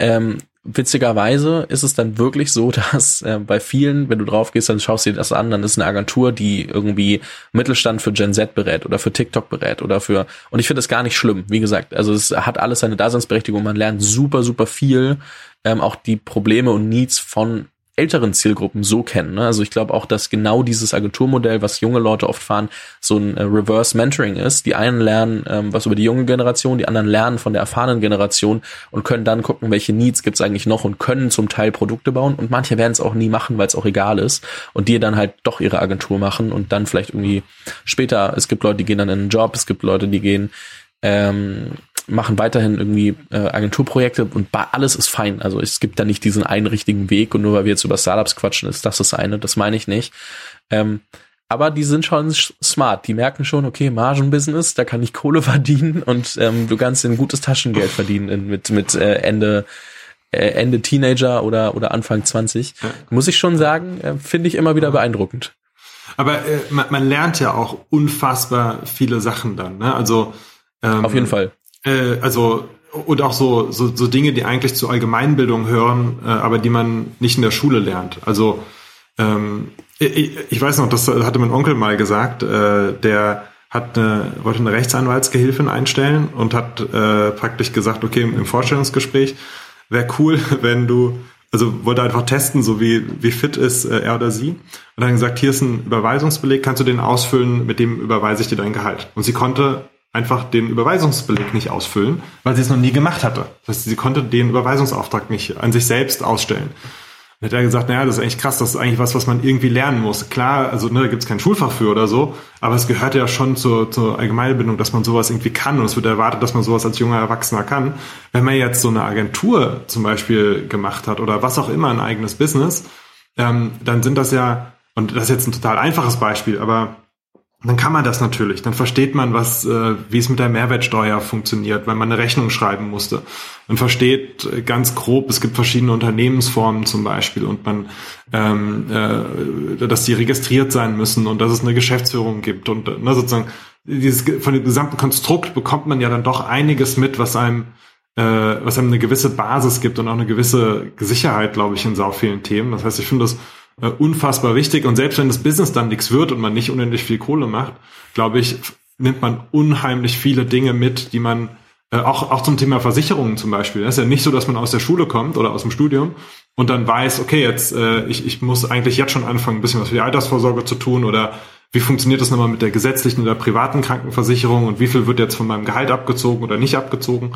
ähm, witzigerweise ist es dann wirklich so, dass äh, bei vielen, wenn du drauf gehst, dann schaust du dir das an, dann ist eine Agentur, die irgendwie Mittelstand für Gen Z berät oder für TikTok berät oder für und ich finde das gar nicht schlimm. Wie gesagt, also es hat alles seine Daseinsberechtigung. Man lernt super, super viel, ähm, auch die Probleme und Needs von älteren Zielgruppen so kennen. Ne? Also ich glaube auch, dass genau dieses Agenturmodell, was junge Leute oft fahren, so ein äh, Reverse Mentoring ist. Die einen lernen ähm, was über die junge Generation, die anderen lernen von der erfahrenen Generation und können dann gucken, welche Needs gibt's eigentlich noch und können zum Teil Produkte bauen. Und manche werden es auch nie machen, weil es auch egal ist. Und die dann halt doch ihre Agentur machen und dann vielleicht irgendwie später, es gibt Leute, die gehen dann in einen Job, es gibt Leute, die gehen ähm, machen weiterhin irgendwie äh, Agenturprojekte und alles ist fein. Also es gibt da nicht diesen einen richtigen Weg und nur weil wir jetzt über Startups quatschen, ist das das eine. Das meine ich nicht. Ähm, aber die sind schon smart. Die merken schon, okay, Margenbusiness, da kann ich Kohle verdienen und ähm, du kannst ein gutes Taschengeld verdienen in, mit mit äh, Ende äh, Ende Teenager oder oder Anfang 20. Ja. Muss ich schon sagen, äh, finde ich immer wieder beeindruckend. Aber äh, man, man lernt ja auch unfassbar viele Sachen dann. Ne? Also ähm, auf jeden Fall. Äh, also und auch so, so, so Dinge, die eigentlich zur Allgemeinbildung hören, äh, aber die man nicht in der Schule lernt. Also ähm, ich, ich weiß noch, das hatte mein Onkel mal gesagt, äh, der hat eine, wollte eine Rechtsanwaltsgehilfin einstellen und hat äh, praktisch gesagt, okay, im Vorstellungsgespräch wäre cool, wenn du, also wollte einfach testen, so wie, wie fit ist äh, er oder sie. Und dann gesagt, hier ist ein Überweisungsbeleg, kannst du den ausfüllen, mit dem überweise ich dir dein Gehalt. Und sie konnte einfach den Überweisungsbeleg nicht ausfüllen, weil sie es noch nie gemacht hatte. Das heißt, sie konnte den Überweisungsauftrag nicht an sich selbst ausstellen. Dann hat er gesagt, naja, das ist eigentlich krass, das ist eigentlich was, was man irgendwie lernen muss. Klar, also ne, da gibt es kein Schulfach für oder so, aber es gehört ja schon zur, zur Allgemeinbildung, dass man sowas irgendwie kann und es wird erwartet, dass man sowas als junger Erwachsener kann. Wenn man jetzt so eine Agentur zum Beispiel gemacht hat oder was auch immer, ein eigenes Business, ähm, dann sind das ja, und das ist jetzt ein total einfaches Beispiel, aber dann kann man das natürlich. Dann versteht man, was, äh, wie es mit der Mehrwertsteuer funktioniert, weil man eine Rechnung schreiben musste. Man versteht äh, ganz grob, es gibt verschiedene Unternehmensformen zum Beispiel und man, ähm, äh, dass die registriert sein müssen und dass es eine Geschäftsführung gibt und ne, sozusagen dieses von dem gesamten Konstrukt bekommt man ja dann doch einiges mit, was einem äh, was einem eine gewisse Basis gibt und auch eine gewisse Sicherheit, glaube ich, in sau vielen Themen. Das heißt, ich finde das äh, unfassbar wichtig. Und selbst wenn das Business dann nichts wird und man nicht unendlich viel Kohle macht, glaube ich, nimmt man unheimlich viele Dinge mit, die man äh, auch, auch zum Thema Versicherungen zum Beispiel. Es ist ja nicht so, dass man aus der Schule kommt oder aus dem Studium und dann weiß, okay, jetzt äh, ich, ich muss eigentlich jetzt schon anfangen, ein bisschen was für die Altersvorsorge zu tun oder wie funktioniert das nochmal mit der gesetzlichen oder privaten Krankenversicherung und wie viel wird jetzt von meinem Gehalt abgezogen oder nicht abgezogen,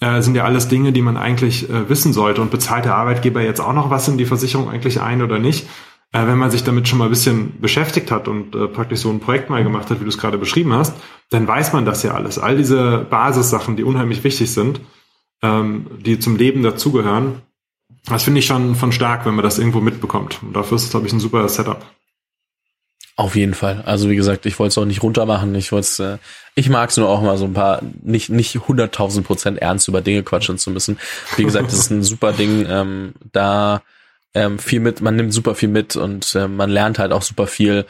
äh, sind ja alles Dinge, die man eigentlich äh, wissen sollte. Und bezahlt der Arbeitgeber jetzt auch noch was in die Versicherung eigentlich ein oder nicht? Äh, wenn man sich damit schon mal ein bisschen beschäftigt hat und äh, praktisch so ein Projekt mal gemacht hat, wie du es gerade beschrieben hast, dann weiß man das ja alles. All diese Basissachen, die unheimlich wichtig sind, ähm, die zum Leben dazugehören, das finde ich schon von stark, wenn man das irgendwo mitbekommt. Und dafür ist es, glaube ich, ein super Setup. Auf jeden Fall. Also wie gesagt, ich wollte es auch nicht runtermachen. Ich wollte äh, ich mag es nur auch mal so ein paar, nicht, nicht hunderttausend Prozent ernst über Dinge quatschen zu müssen. Wie gesagt, das ist ein super Ding, ähm, da ähm, viel mit, man nimmt super viel mit und äh, man lernt halt auch super viel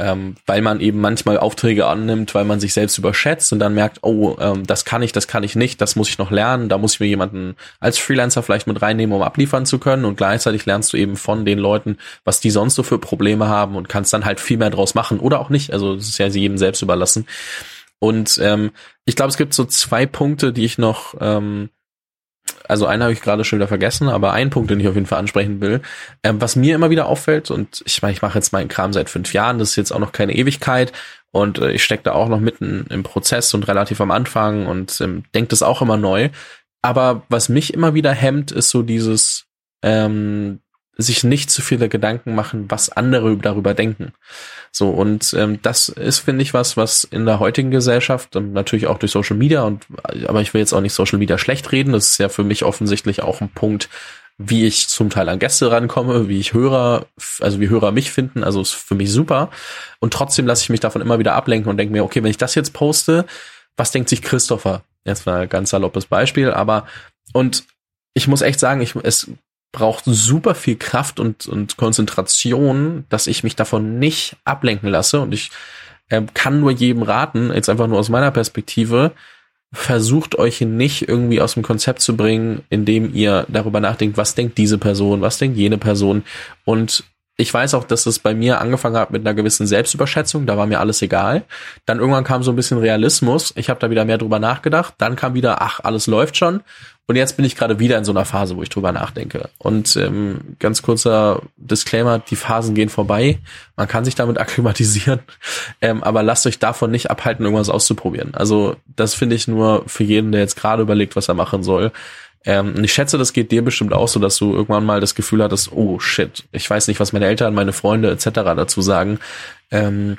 ähm, weil man eben manchmal Aufträge annimmt, weil man sich selbst überschätzt und dann merkt, oh, ähm, das kann ich, das kann ich nicht, das muss ich noch lernen, da muss ich mir jemanden als Freelancer vielleicht mit reinnehmen, um abliefern zu können. Und gleichzeitig lernst du eben von den Leuten, was die sonst so für Probleme haben und kannst dann halt viel mehr draus machen. Oder auch nicht, also es ist ja jedem selbst überlassen. Und ähm, ich glaube, es gibt so zwei Punkte, die ich noch ähm, also einen habe ich gerade schon wieder vergessen, aber ein Punkt, den ich auf jeden Fall ansprechen will, ähm, was mir immer wieder auffällt, und ich meine, ich mache jetzt meinen Kram seit fünf Jahren, das ist jetzt auch noch keine Ewigkeit und äh, ich stecke da auch noch mitten im Prozess und relativ am Anfang und ähm, denke das auch immer neu. Aber was mich immer wieder hemmt, ist so dieses, ähm, sich nicht zu viele Gedanken machen, was andere darüber denken. So, und ähm, das ist, finde ich, was, was in der heutigen Gesellschaft, natürlich auch durch Social Media, und aber ich will jetzt auch nicht Social Media schlecht reden, das ist ja für mich offensichtlich auch ein Punkt, wie ich zum Teil an Gäste rankomme, wie ich Hörer, also wie Hörer mich finden, also ist für mich super. Und trotzdem lasse ich mich davon immer wieder ablenken und denke mir, okay, wenn ich das jetzt poste, was denkt sich Christopher? Jetzt mal ein ganz saloppes Beispiel, aber und ich muss echt sagen, ich, es braucht super viel Kraft und, und Konzentration, dass ich mich davon nicht ablenken lasse. Und ich äh, kann nur jedem raten, jetzt einfach nur aus meiner Perspektive, versucht euch nicht irgendwie aus dem Konzept zu bringen, indem ihr darüber nachdenkt, was denkt diese Person, was denkt jene Person und ich weiß auch, dass es bei mir angefangen hat mit einer gewissen Selbstüberschätzung, da war mir alles egal. Dann irgendwann kam so ein bisschen Realismus, ich habe da wieder mehr drüber nachgedacht, dann kam wieder, ach, alles läuft schon. Und jetzt bin ich gerade wieder in so einer Phase, wo ich drüber nachdenke. Und ähm, ganz kurzer Disclaimer, die Phasen gehen vorbei. Man kann sich damit akklimatisieren, ähm, aber lasst euch davon nicht abhalten, irgendwas auszuprobieren. Also das finde ich nur für jeden, der jetzt gerade überlegt, was er machen soll. Ähm, ich schätze, das geht dir bestimmt auch so, dass du irgendwann mal das Gefühl hattest, oh shit, ich weiß nicht, was meine Eltern, meine Freunde etc. dazu sagen. Ähm,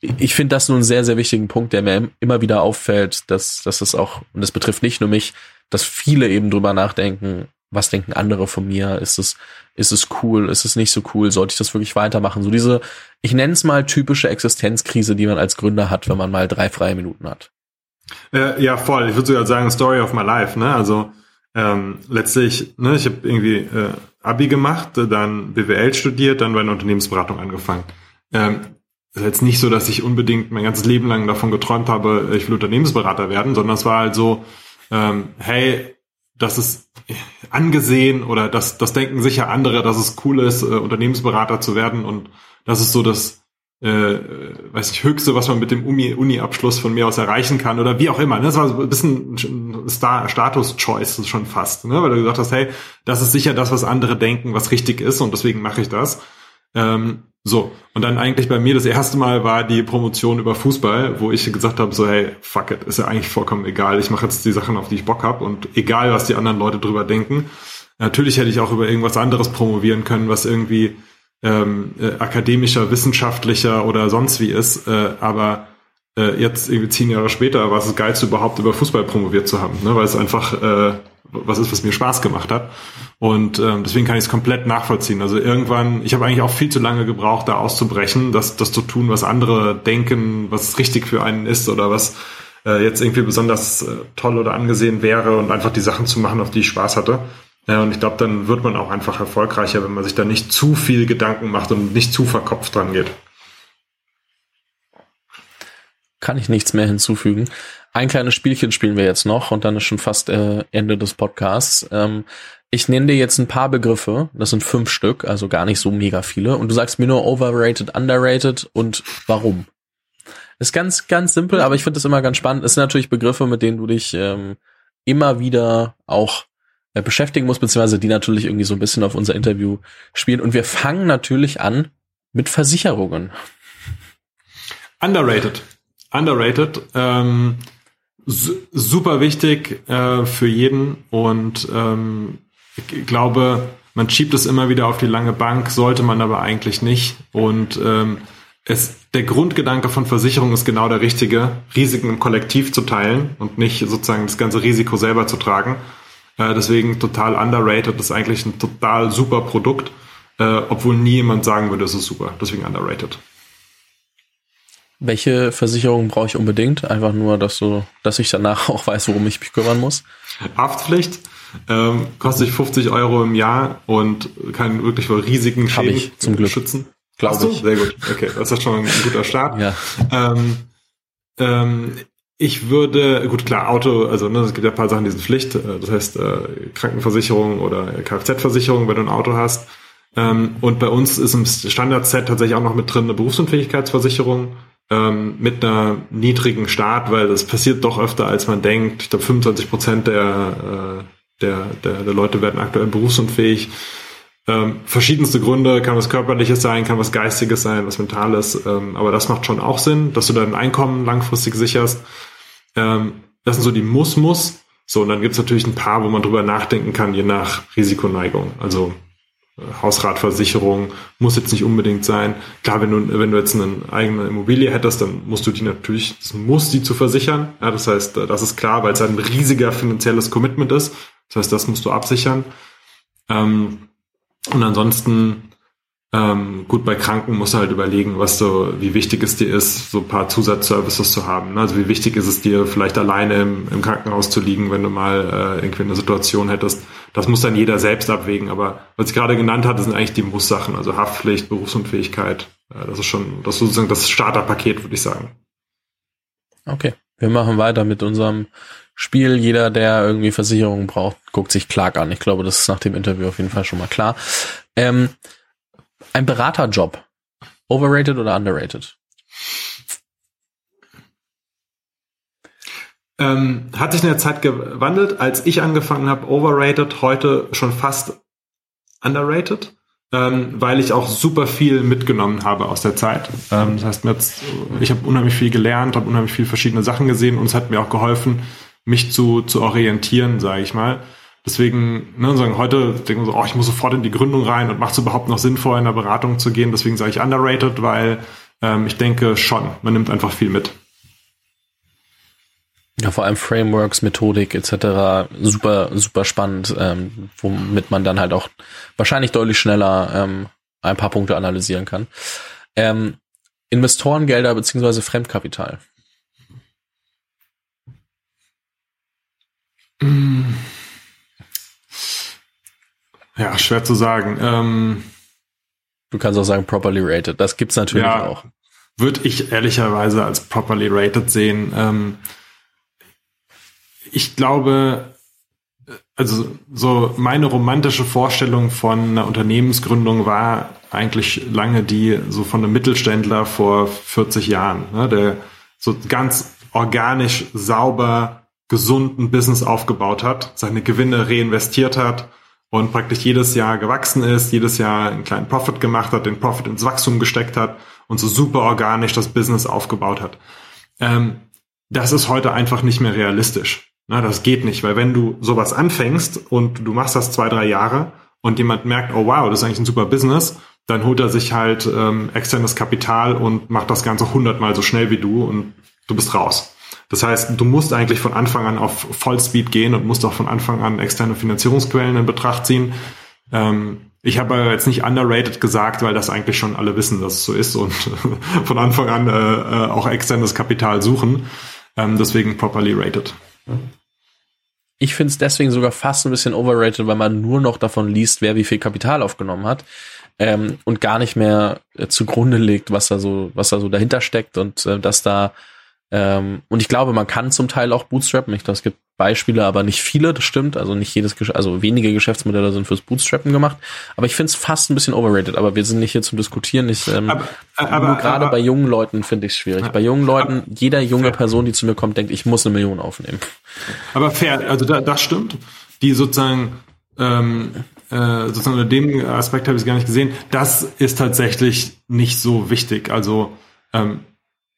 ich finde das nur einen sehr, sehr wichtigen Punkt, der mir immer wieder auffällt, dass, dass es auch, und das betrifft nicht nur mich, dass viele eben drüber nachdenken, was denken andere von mir? Ist es, ist es cool? Ist es nicht so cool? Sollte ich das wirklich weitermachen? So diese, ich nenne es mal typische Existenzkrise, die man als Gründer hat, wenn man mal drei freie Minuten hat. Äh, ja, voll. Ich würde sogar sagen, Story of my life, ne? Also ähm, letztlich, ne, ich habe irgendwie äh, Abi gemacht, dann BWL studiert, dann bei einer Unternehmensberatung angefangen. Ähm, ist jetzt nicht so, dass ich unbedingt mein ganzes Leben lang davon geträumt habe, ich will Unternehmensberater werden, sondern es war halt so, ähm, hey, das ist angesehen oder das, das denken sicher andere, dass es cool ist, äh, Unternehmensberater zu werden und das ist so das, äh, weiß ich, höchste, was man mit dem Uni-Abschluss von mir aus erreichen kann oder wie auch immer. Ne? Das war so ein bisschen Star Status-Choice schon fast, ne? weil du gesagt hast, hey, das ist sicher das, was andere denken, was richtig ist und deswegen mache ich das. Ähm, so, und dann eigentlich bei mir das erste Mal war die Promotion über Fußball, wo ich gesagt habe, so hey, fuck it, ist ja eigentlich vollkommen egal. Ich mache jetzt die Sachen, auf die ich Bock habe und egal, was die anderen Leute drüber denken. Natürlich hätte ich auch über irgendwas anderes promovieren können, was irgendwie ähm, äh, akademischer, wissenschaftlicher oder sonst wie ist. Äh, aber äh, jetzt irgendwie zehn Jahre später war es das Geilste überhaupt über Fußball promoviert zu haben, ne? weil es einfach äh, was ist, was mir Spaß gemacht hat. Und ähm, deswegen kann ich es komplett nachvollziehen. Also irgendwann, ich habe eigentlich auch viel zu lange gebraucht, da auszubrechen, das, das zu tun, was andere denken, was richtig für einen ist oder was äh, jetzt irgendwie besonders äh, toll oder angesehen wäre und einfach die Sachen zu machen, auf die ich Spaß hatte. Ja, und ich glaube, dann wird man auch einfach erfolgreicher, wenn man sich da nicht zu viel Gedanken macht und nicht zu verkopft dran geht. Kann ich nichts mehr hinzufügen. Ein kleines Spielchen spielen wir jetzt noch und dann ist schon fast äh, Ende des Podcasts. Ähm, ich nenne dir jetzt ein paar Begriffe, das sind fünf Stück, also gar nicht so mega viele, und du sagst mir nur overrated, underrated und warum. Ist ganz, ganz simpel, aber ich finde das immer ganz spannend. Es sind natürlich Begriffe, mit denen du dich ähm, immer wieder auch beschäftigen musst, beziehungsweise die natürlich irgendwie so ein bisschen auf unser Interview spielen. Und wir fangen natürlich an mit Versicherungen. Underrated. Underrated. Ähm, super wichtig äh, für jeden und ähm, ich glaube, man schiebt es immer wieder auf die lange Bank, sollte man aber eigentlich nicht. Und ähm, es, der Grundgedanke von Versicherung ist genau der richtige, Risiken im Kollektiv zu teilen und nicht sozusagen das ganze Risiko selber zu tragen. Äh, deswegen total underrated, das ist eigentlich ein total super Produkt, äh, obwohl nie jemand sagen würde, es ist super. Deswegen underrated. Welche Versicherung brauche ich unbedingt? Einfach nur, dass so, dass ich danach auch weiß, worum ich mich kümmern muss. Haftpflicht ähm, kostet 50 Euro im Jahr und kann wirklich vor riesigen Schäden ich, zum Glück. schützen. Glaube ich. Sehr gut. Okay, das ist schon ein guter Start. ja. Ähm, ähm, ich würde, gut klar, Auto, also ne, es gibt ja ein paar Sachen, die sind Pflicht, äh, das heißt äh, Krankenversicherung oder Kfz-Versicherung, wenn du ein Auto hast. Ähm, und bei uns ist im Standard-Set tatsächlich auch noch mit drin eine Berufsunfähigkeitsversicherung ähm, mit einer niedrigen Start, weil das passiert doch öfter, als man denkt. Ich glaube, 25 Prozent der, äh, der, der, der Leute werden aktuell berufsunfähig. Ähm, verschiedenste Gründe, kann was körperliches sein, kann was geistiges sein, was mentales, ähm, aber das macht schon auch Sinn, dass du dein Einkommen langfristig sicherst. Ähm, das sind so die Muss-Muss. So, und dann gibt's natürlich ein paar, wo man drüber nachdenken kann, je nach Risikoneigung. Also Hausratversicherung muss jetzt nicht unbedingt sein. Klar, wenn du, wenn du jetzt eine eigene Immobilie hättest, dann musst du die natürlich, das muss die zu versichern. Ja, das heißt, das ist klar, weil es ein riesiger finanzielles Commitment ist. Das heißt, das musst du absichern. Ähm, und ansonsten ähm, gut, bei Kranken musst du halt überlegen, was so, wie wichtig es dir ist, so ein paar Zusatzservices zu haben. Ne? Also wie wichtig ist es dir, vielleicht alleine im, im Krankenhaus zu liegen, wenn du mal äh, irgendwie eine Situation hättest. Das muss dann jeder selbst abwägen. Aber was ich gerade genannt hatte, sind eigentlich die Muss-Sachen, also Haftpflicht, Berufsunfähigkeit. Äh, das ist schon, das ist sozusagen das Starterpaket, würde ich sagen. Okay, wir machen weiter mit unserem Spiel. Jeder, der irgendwie Versicherungen braucht, guckt sich Clark an. Ich glaube, das ist nach dem Interview auf jeden Fall schon mal klar. Ähm, ein Beraterjob. Overrated oder underrated? Ähm, hat sich in der Zeit gewandelt. Als ich angefangen habe, overrated, heute schon fast underrated, ähm, weil ich auch super viel mitgenommen habe aus der Zeit. Ähm, das heißt, jetzt, ich habe unheimlich viel gelernt, habe unheimlich viele verschiedene Sachen gesehen und es hat mir auch geholfen, mich zu, zu orientieren, sage ich mal. Deswegen, ne, sagen heute denken so, oh, ich muss sofort in die Gründung rein und macht es überhaupt noch sinnvoll, in der Beratung zu gehen. Deswegen sage ich underrated, weil ähm, ich denke schon, man nimmt einfach viel mit. Ja, vor allem Frameworks, Methodik etc. super, super spannend, ähm, womit man dann halt auch wahrscheinlich deutlich schneller ähm, ein paar Punkte analysieren kann. Ähm, Investorengelder beziehungsweise Fremdkapital. Ja, schwer zu sagen. Ähm, du kannst auch sagen properly rated. Das gibt's natürlich ja, auch. Würde ich ehrlicherweise als properly rated sehen. Ähm, ich glaube, also so meine romantische Vorstellung von einer Unternehmensgründung war eigentlich lange die so von einem Mittelständler vor 40 Jahren, ne, der so ganz organisch, sauber, gesunden Business aufgebaut hat, seine Gewinne reinvestiert hat und praktisch jedes Jahr gewachsen ist, jedes Jahr einen kleinen Profit gemacht hat, den Profit ins Wachstum gesteckt hat und so super organisch das Business aufgebaut hat. Ähm, das ist heute einfach nicht mehr realistisch. Na, das geht nicht, weil wenn du sowas anfängst und du machst das zwei, drei Jahre und jemand merkt, oh wow, das ist eigentlich ein super Business, dann holt er sich halt ähm, externes Kapital und macht das Ganze hundertmal so schnell wie du und du bist raus. Das heißt, du musst eigentlich von Anfang an auf Vollspeed gehen und musst auch von Anfang an externe Finanzierungsquellen in Betracht ziehen. Ähm, ich habe jetzt nicht underrated gesagt, weil das eigentlich schon alle wissen, dass es so ist und von Anfang an äh, äh, auch externes Kapital suchen. Ähm, deswegen properly rated. Ich finde es deswegen sogar fast ein bisschen overrated, weil man nur noch davon liest, wer wie viel Kapital aufgenommen hat ähm, und gar nicht mehr äh, zugrunde legt, was da so, was da so dahinter steckt und äh, dass da ähm, und ich glaube, man kann zum Teil auch bootstrappen. Ich glaube, es gibt Beispiele, aber nicht viele, das stimmt. Also nicht jedes, also wenige Geschäftsmodelle sind fürs Bootstrappen gemacht. Aber ich finde es fast ein bisschen overrated. Aber wir sind nicht hier zum Diskutieren. Ich, ähm, aber, aber, nur gerade bei jungen Leuten finde ich es schwierig. Bei jungen Leuten, aber, jeder junge fair. Person, die zu mir kommt, denkt, ich muss eine Million aufnehmen. Aber fair, also da, das stimmt. Die sozusagen ähm, äh, sozusagen unter dem Aspekt habe ich es gar nicht gesehen. Das ist tatsächlich nicht so wichtig. Also ähm,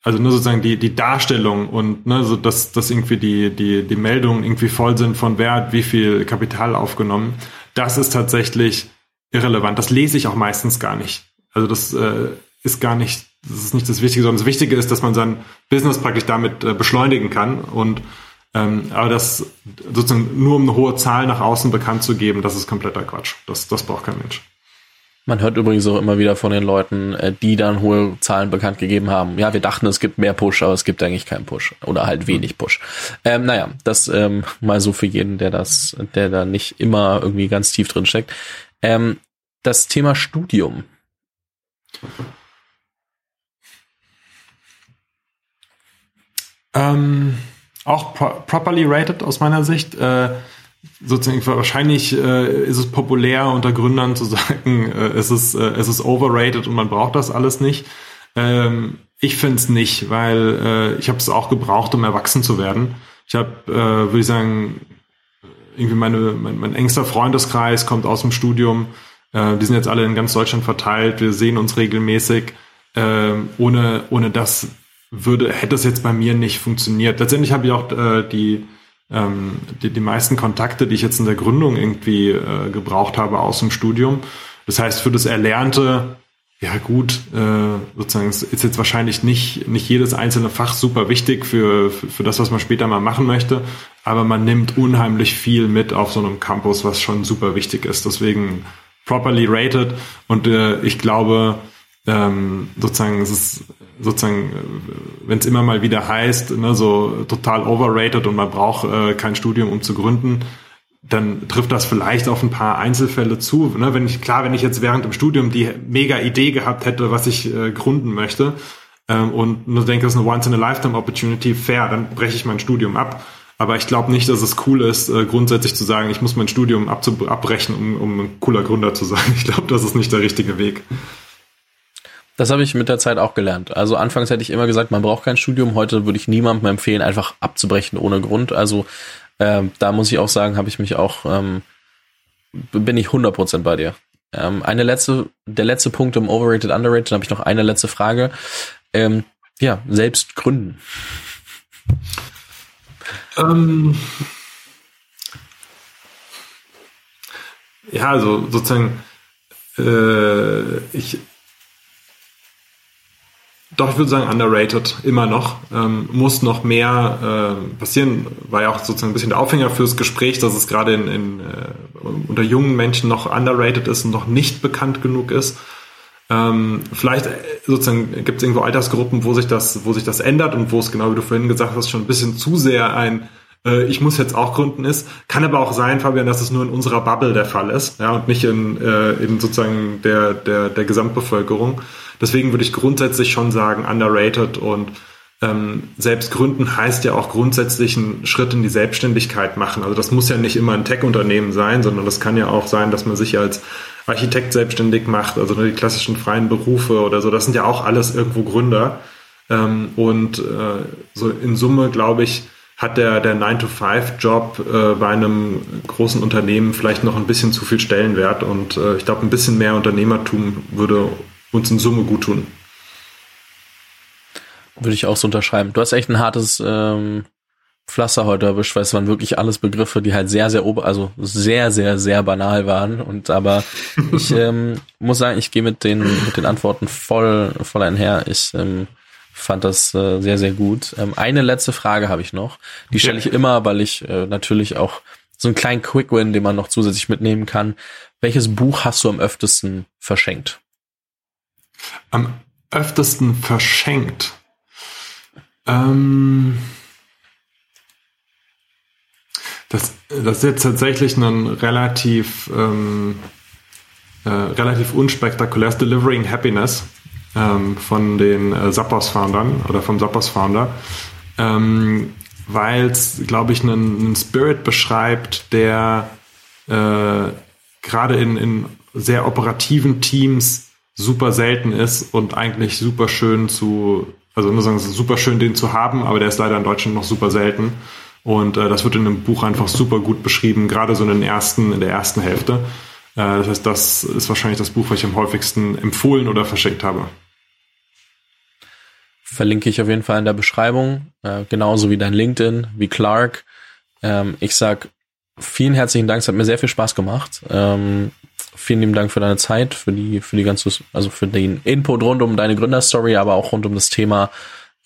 also nur sozusagen die, die Darstellung und ne, so dass, dass irgendwie die, die, die Meldungen irgendwie voll sind von wer hat wie viel Kapital aufgenommen, das ist tatsächlich irrelevant. Das lese ich auch meistens gar nicht. Also das äh, ist gar nicht, das ist nicht das Wichtige, sondern das Wichtige ist, dass man sein Business praktisch damit äh, beschleunigen kann und ähm, aber das sozusagen nur um eine hohe Zahl nach außen bekannt zu geben, das ist kompletter Quatsch. Das, das braucht kein Mensch. Man hört übrigens auch immer wieder von den Leuten, äh, die dann hohe Zahlen bekannt gegeben haben. Ja, wir dachten, es gibt mehr Push, aber es gibt eigentlich keinen Push oder halt wenig Push. Ähm, naja, das ähm, mal so für jeden, der das, der da nicht immer irgendwie ganz tief drin steckt. Ähm, das Thema Studium. Ähm, auch pro properly rated aus meiner Sicht. Äh, sozusagen wahrscheinlich äh, ist es populär unter Gründern zu sagen, äh, es ist äh, es ist overrated und man braucht das alles nicht. Ähm, ich finde es nicht, weil äh, ich habe es auch gebraucht, um erwachsen zu werden. Ich habe, äh, würde ich sagen, irgendwie meine mein, mein engster Freundeskreis kommt aus dem Studium. Äh, die sind jetzt alle in ganz Deutschland verteilt. Wir sehen uns regelmäßig. Äh, ohne ohne das würde hätte es jetzt bei mir nicht funktioniert. Letztendlich habe ich auch äh, die ähm, die, die meisten Kontakte, die ich jetzt in der Gründung irgendwie äh, gebraucht habe aus dem Studium. Das heißt, für das Erlernte, ja gut, äh, sozusagen ist jetzt wahrscheinlich nicht, nicht jedes einzelne Fach super wichtig für, für, für das, was man später mal machen möchte, aber man nimmt unheimlich viel mit auf so einem Campus, was schon super wichtig ist. Deswegen properly rated und äh, ich glaube, ähm, sozusagen es ist sozusagen, äh, wenn es immer mal wieder heißt, ne, so total overrated und man braucht äh, kein Studium, um zu gründen, dann trifft das vielleicht auf ein paar Einzelfälle zu. Ne? Wenn ich, klar, wenn ich jetzt während dem Studium die mega Idee gehabt hätte, was ich äh, gründen möchte, ähm, und nur denke, das ist eine Once-in-a-Lifetime-Opportunity, fair, dann breche ich mein Studium ab. Aber ich glaube nicht, dass es cool ist, äh, grundsätzlich zu sagen, ich muss mein Studium abbrechen, um, um ein cooler Gründer zu sein. Ich glaube, das ist nicht der richtige Weg. Das habe ich mit der Zeit auch gelernt. Also anfangs hätte ich immer gesagt, man braucht kein Studium. Heute würde ich niemandem empfehlen, einfach abzubrechen ohne Grund. Also ähm, da muss ich auch sagen, habe ich mich auch, ähm, bin ich 100% bei dir. Ähm, eine letzte, der letzte Punkt im Overrated, Underrated, habe ich noch eine letzte Frage. Ähm, ja, selbst gründen. Ähm, ja, also sozusagen, äh, ich, doch, ich würde sagen, underrated, immer noch. Ähm, muss noch mehr äh, passieren. War ja auch sozusagen ein bisschen der Aufhänger fürs Gespräch, dass es gerade in, in, äh, unter jungen Menschen noch underrated ist und noch nicht bekannt genug ist. Ähm, vielleicht äh, sozusagen gibt es irgendwo Altersgruppen, wo sich das, wo sich das ändert und wo es genau wie du vorhin gesagt hast, schon ein bisschen zu sehr ein äh, ich muss jetzt auch gründen ist. Kann aber auch sein, Fabian, dass es nur in unserer Bubble der Fall ist, ja, und nicht in, äh, in sozusagen der, der, der Gesamtbevölkerung. Deswegen würde ich grundsätzlich schon sagen, underrated und ähm, selbst gründen heißt ja auch grundsätzlich einen Schritt in die Selbstständigkeit machen. Also das muss ja nicht immer ein Tech-Unternehmen sein, sondern das kann ja auch sein, dass man sich als Architekt selbstständig macht, also die klassischen freien Berufe oder so. Das sind ja auch alles irgendwo Gründer. Ähm, und äh, so in Summe, glaube ich, hat der, der 9-to-5-Job äh, bei einem großen Unternehmen vielleicht noch ein bisschen zu viel Stellenwert. Und äh, ich glaube, ein bisschen mehr Unternehmertum würde uns in Summe gut tun. Würde ich auch so unterschreiben. Du hast echt ein hartes ähm, Pflaster heute erwischt, weil es waren wirklich alles Begriffe, die halt sehr, sehr ober, also sehr, sehr, sehr banal waren. Und aber ich ähm, muss sagen, ich gehe mit den mit den Antworten voll voll einher. Ich ähm, fand das äh, sehr, sehr gut. Ähm, eine letzte Frage habe ich noch. Die stelle ich immer, weil ich äh, natürlich auch so einen kleinen Quick-Win, den man noch zusätzlich mitnehmen kann. Welches Buch hast du am öftesten verschenkt? Am öftesten verschenkt? Ähm, das, das ist jetzt tatsächlich ein relativ, ähm, äh, relativ unspektakuläres Delivering Happiness ähm, von den äh, Zappos-Foundern oder vom Zappos-Founder, ähm, weil es, glaube ich, einen, einen, Spirit beschreibt, der äh, gerade in, in sehr operativen Teams super selten ist und eigentlich super schön zu also nur sagen, es ist super schön, den zu haben, aber der ist leider in Deutschland noch super selten. Und äh, das wird in dem Buch einfach super gut beschrieben, gerade so in, den ersten, in der ersten Hälfte. Äh, das heißt, das ist wahrscheinlich das Buch, was ich am häufigsten empfohlen oder verschenkt habe. Verlinke ich auf jeden Fall in der Beschreibung, äh, genauso wie dein LinkedIn, wie Clark. Ähm, ich sag vielen herzlichen Dank, es hat mir sehr viel Spaß gemacht. Ähm, vielen lieben Dank für deine Zeit, für die, für die ganze, also für den Input rund um deine Gründerstory, aber auch rund um das Thema,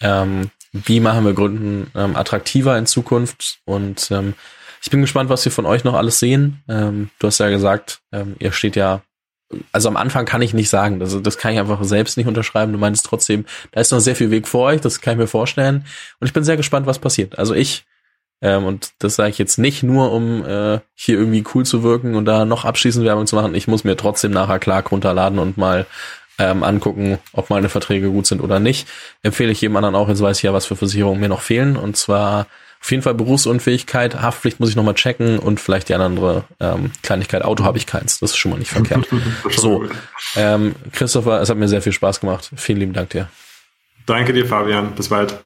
ähm, wie machen wir Gründen ähm, attraktiver in Zukunft. Und ähm, ich bin gespannt, was wir von euch noch alles sehen. Ähm, du hast ja gesagt, ähm, ihr steht ja, also am Anfang kann ich nicht sagen, das, das kann ich einfach selbst nicht unterschreiben. Du meinst trotzdem, da ist noch sehr viel Weg vor euch, das kann ich mir vorstellen. Und ich bin sehr gespannt, was passiert. Also ich ähm, und das sage ich jetzt nicht nur, um äh, hier irgendwie cool zu wirken und da noch abschließend Werbung zu machen. Ich muss mir trotzdem nachher Clark runterladen und mal ähm, angucken, ob meine Verträge gut sind oder nicht. Empfehle ich jedem anderen auch, jetzt weiß ich ja, was für Versicherungen mir noch fehlen. Und zwar auf jeden Fall Berufsunfähigkeit, Haftpflicht muss ich nochmal checken und vielleicht die andere ähm, Kleinigkeit. Auto habe ich keins, das ist schon mal nicht verkehrt. so, ähm, Christopher, es hat mir sehr viel Spaß gemacht. Vielen lieben Dank dir. Danke dir, Fabian. Bis bald.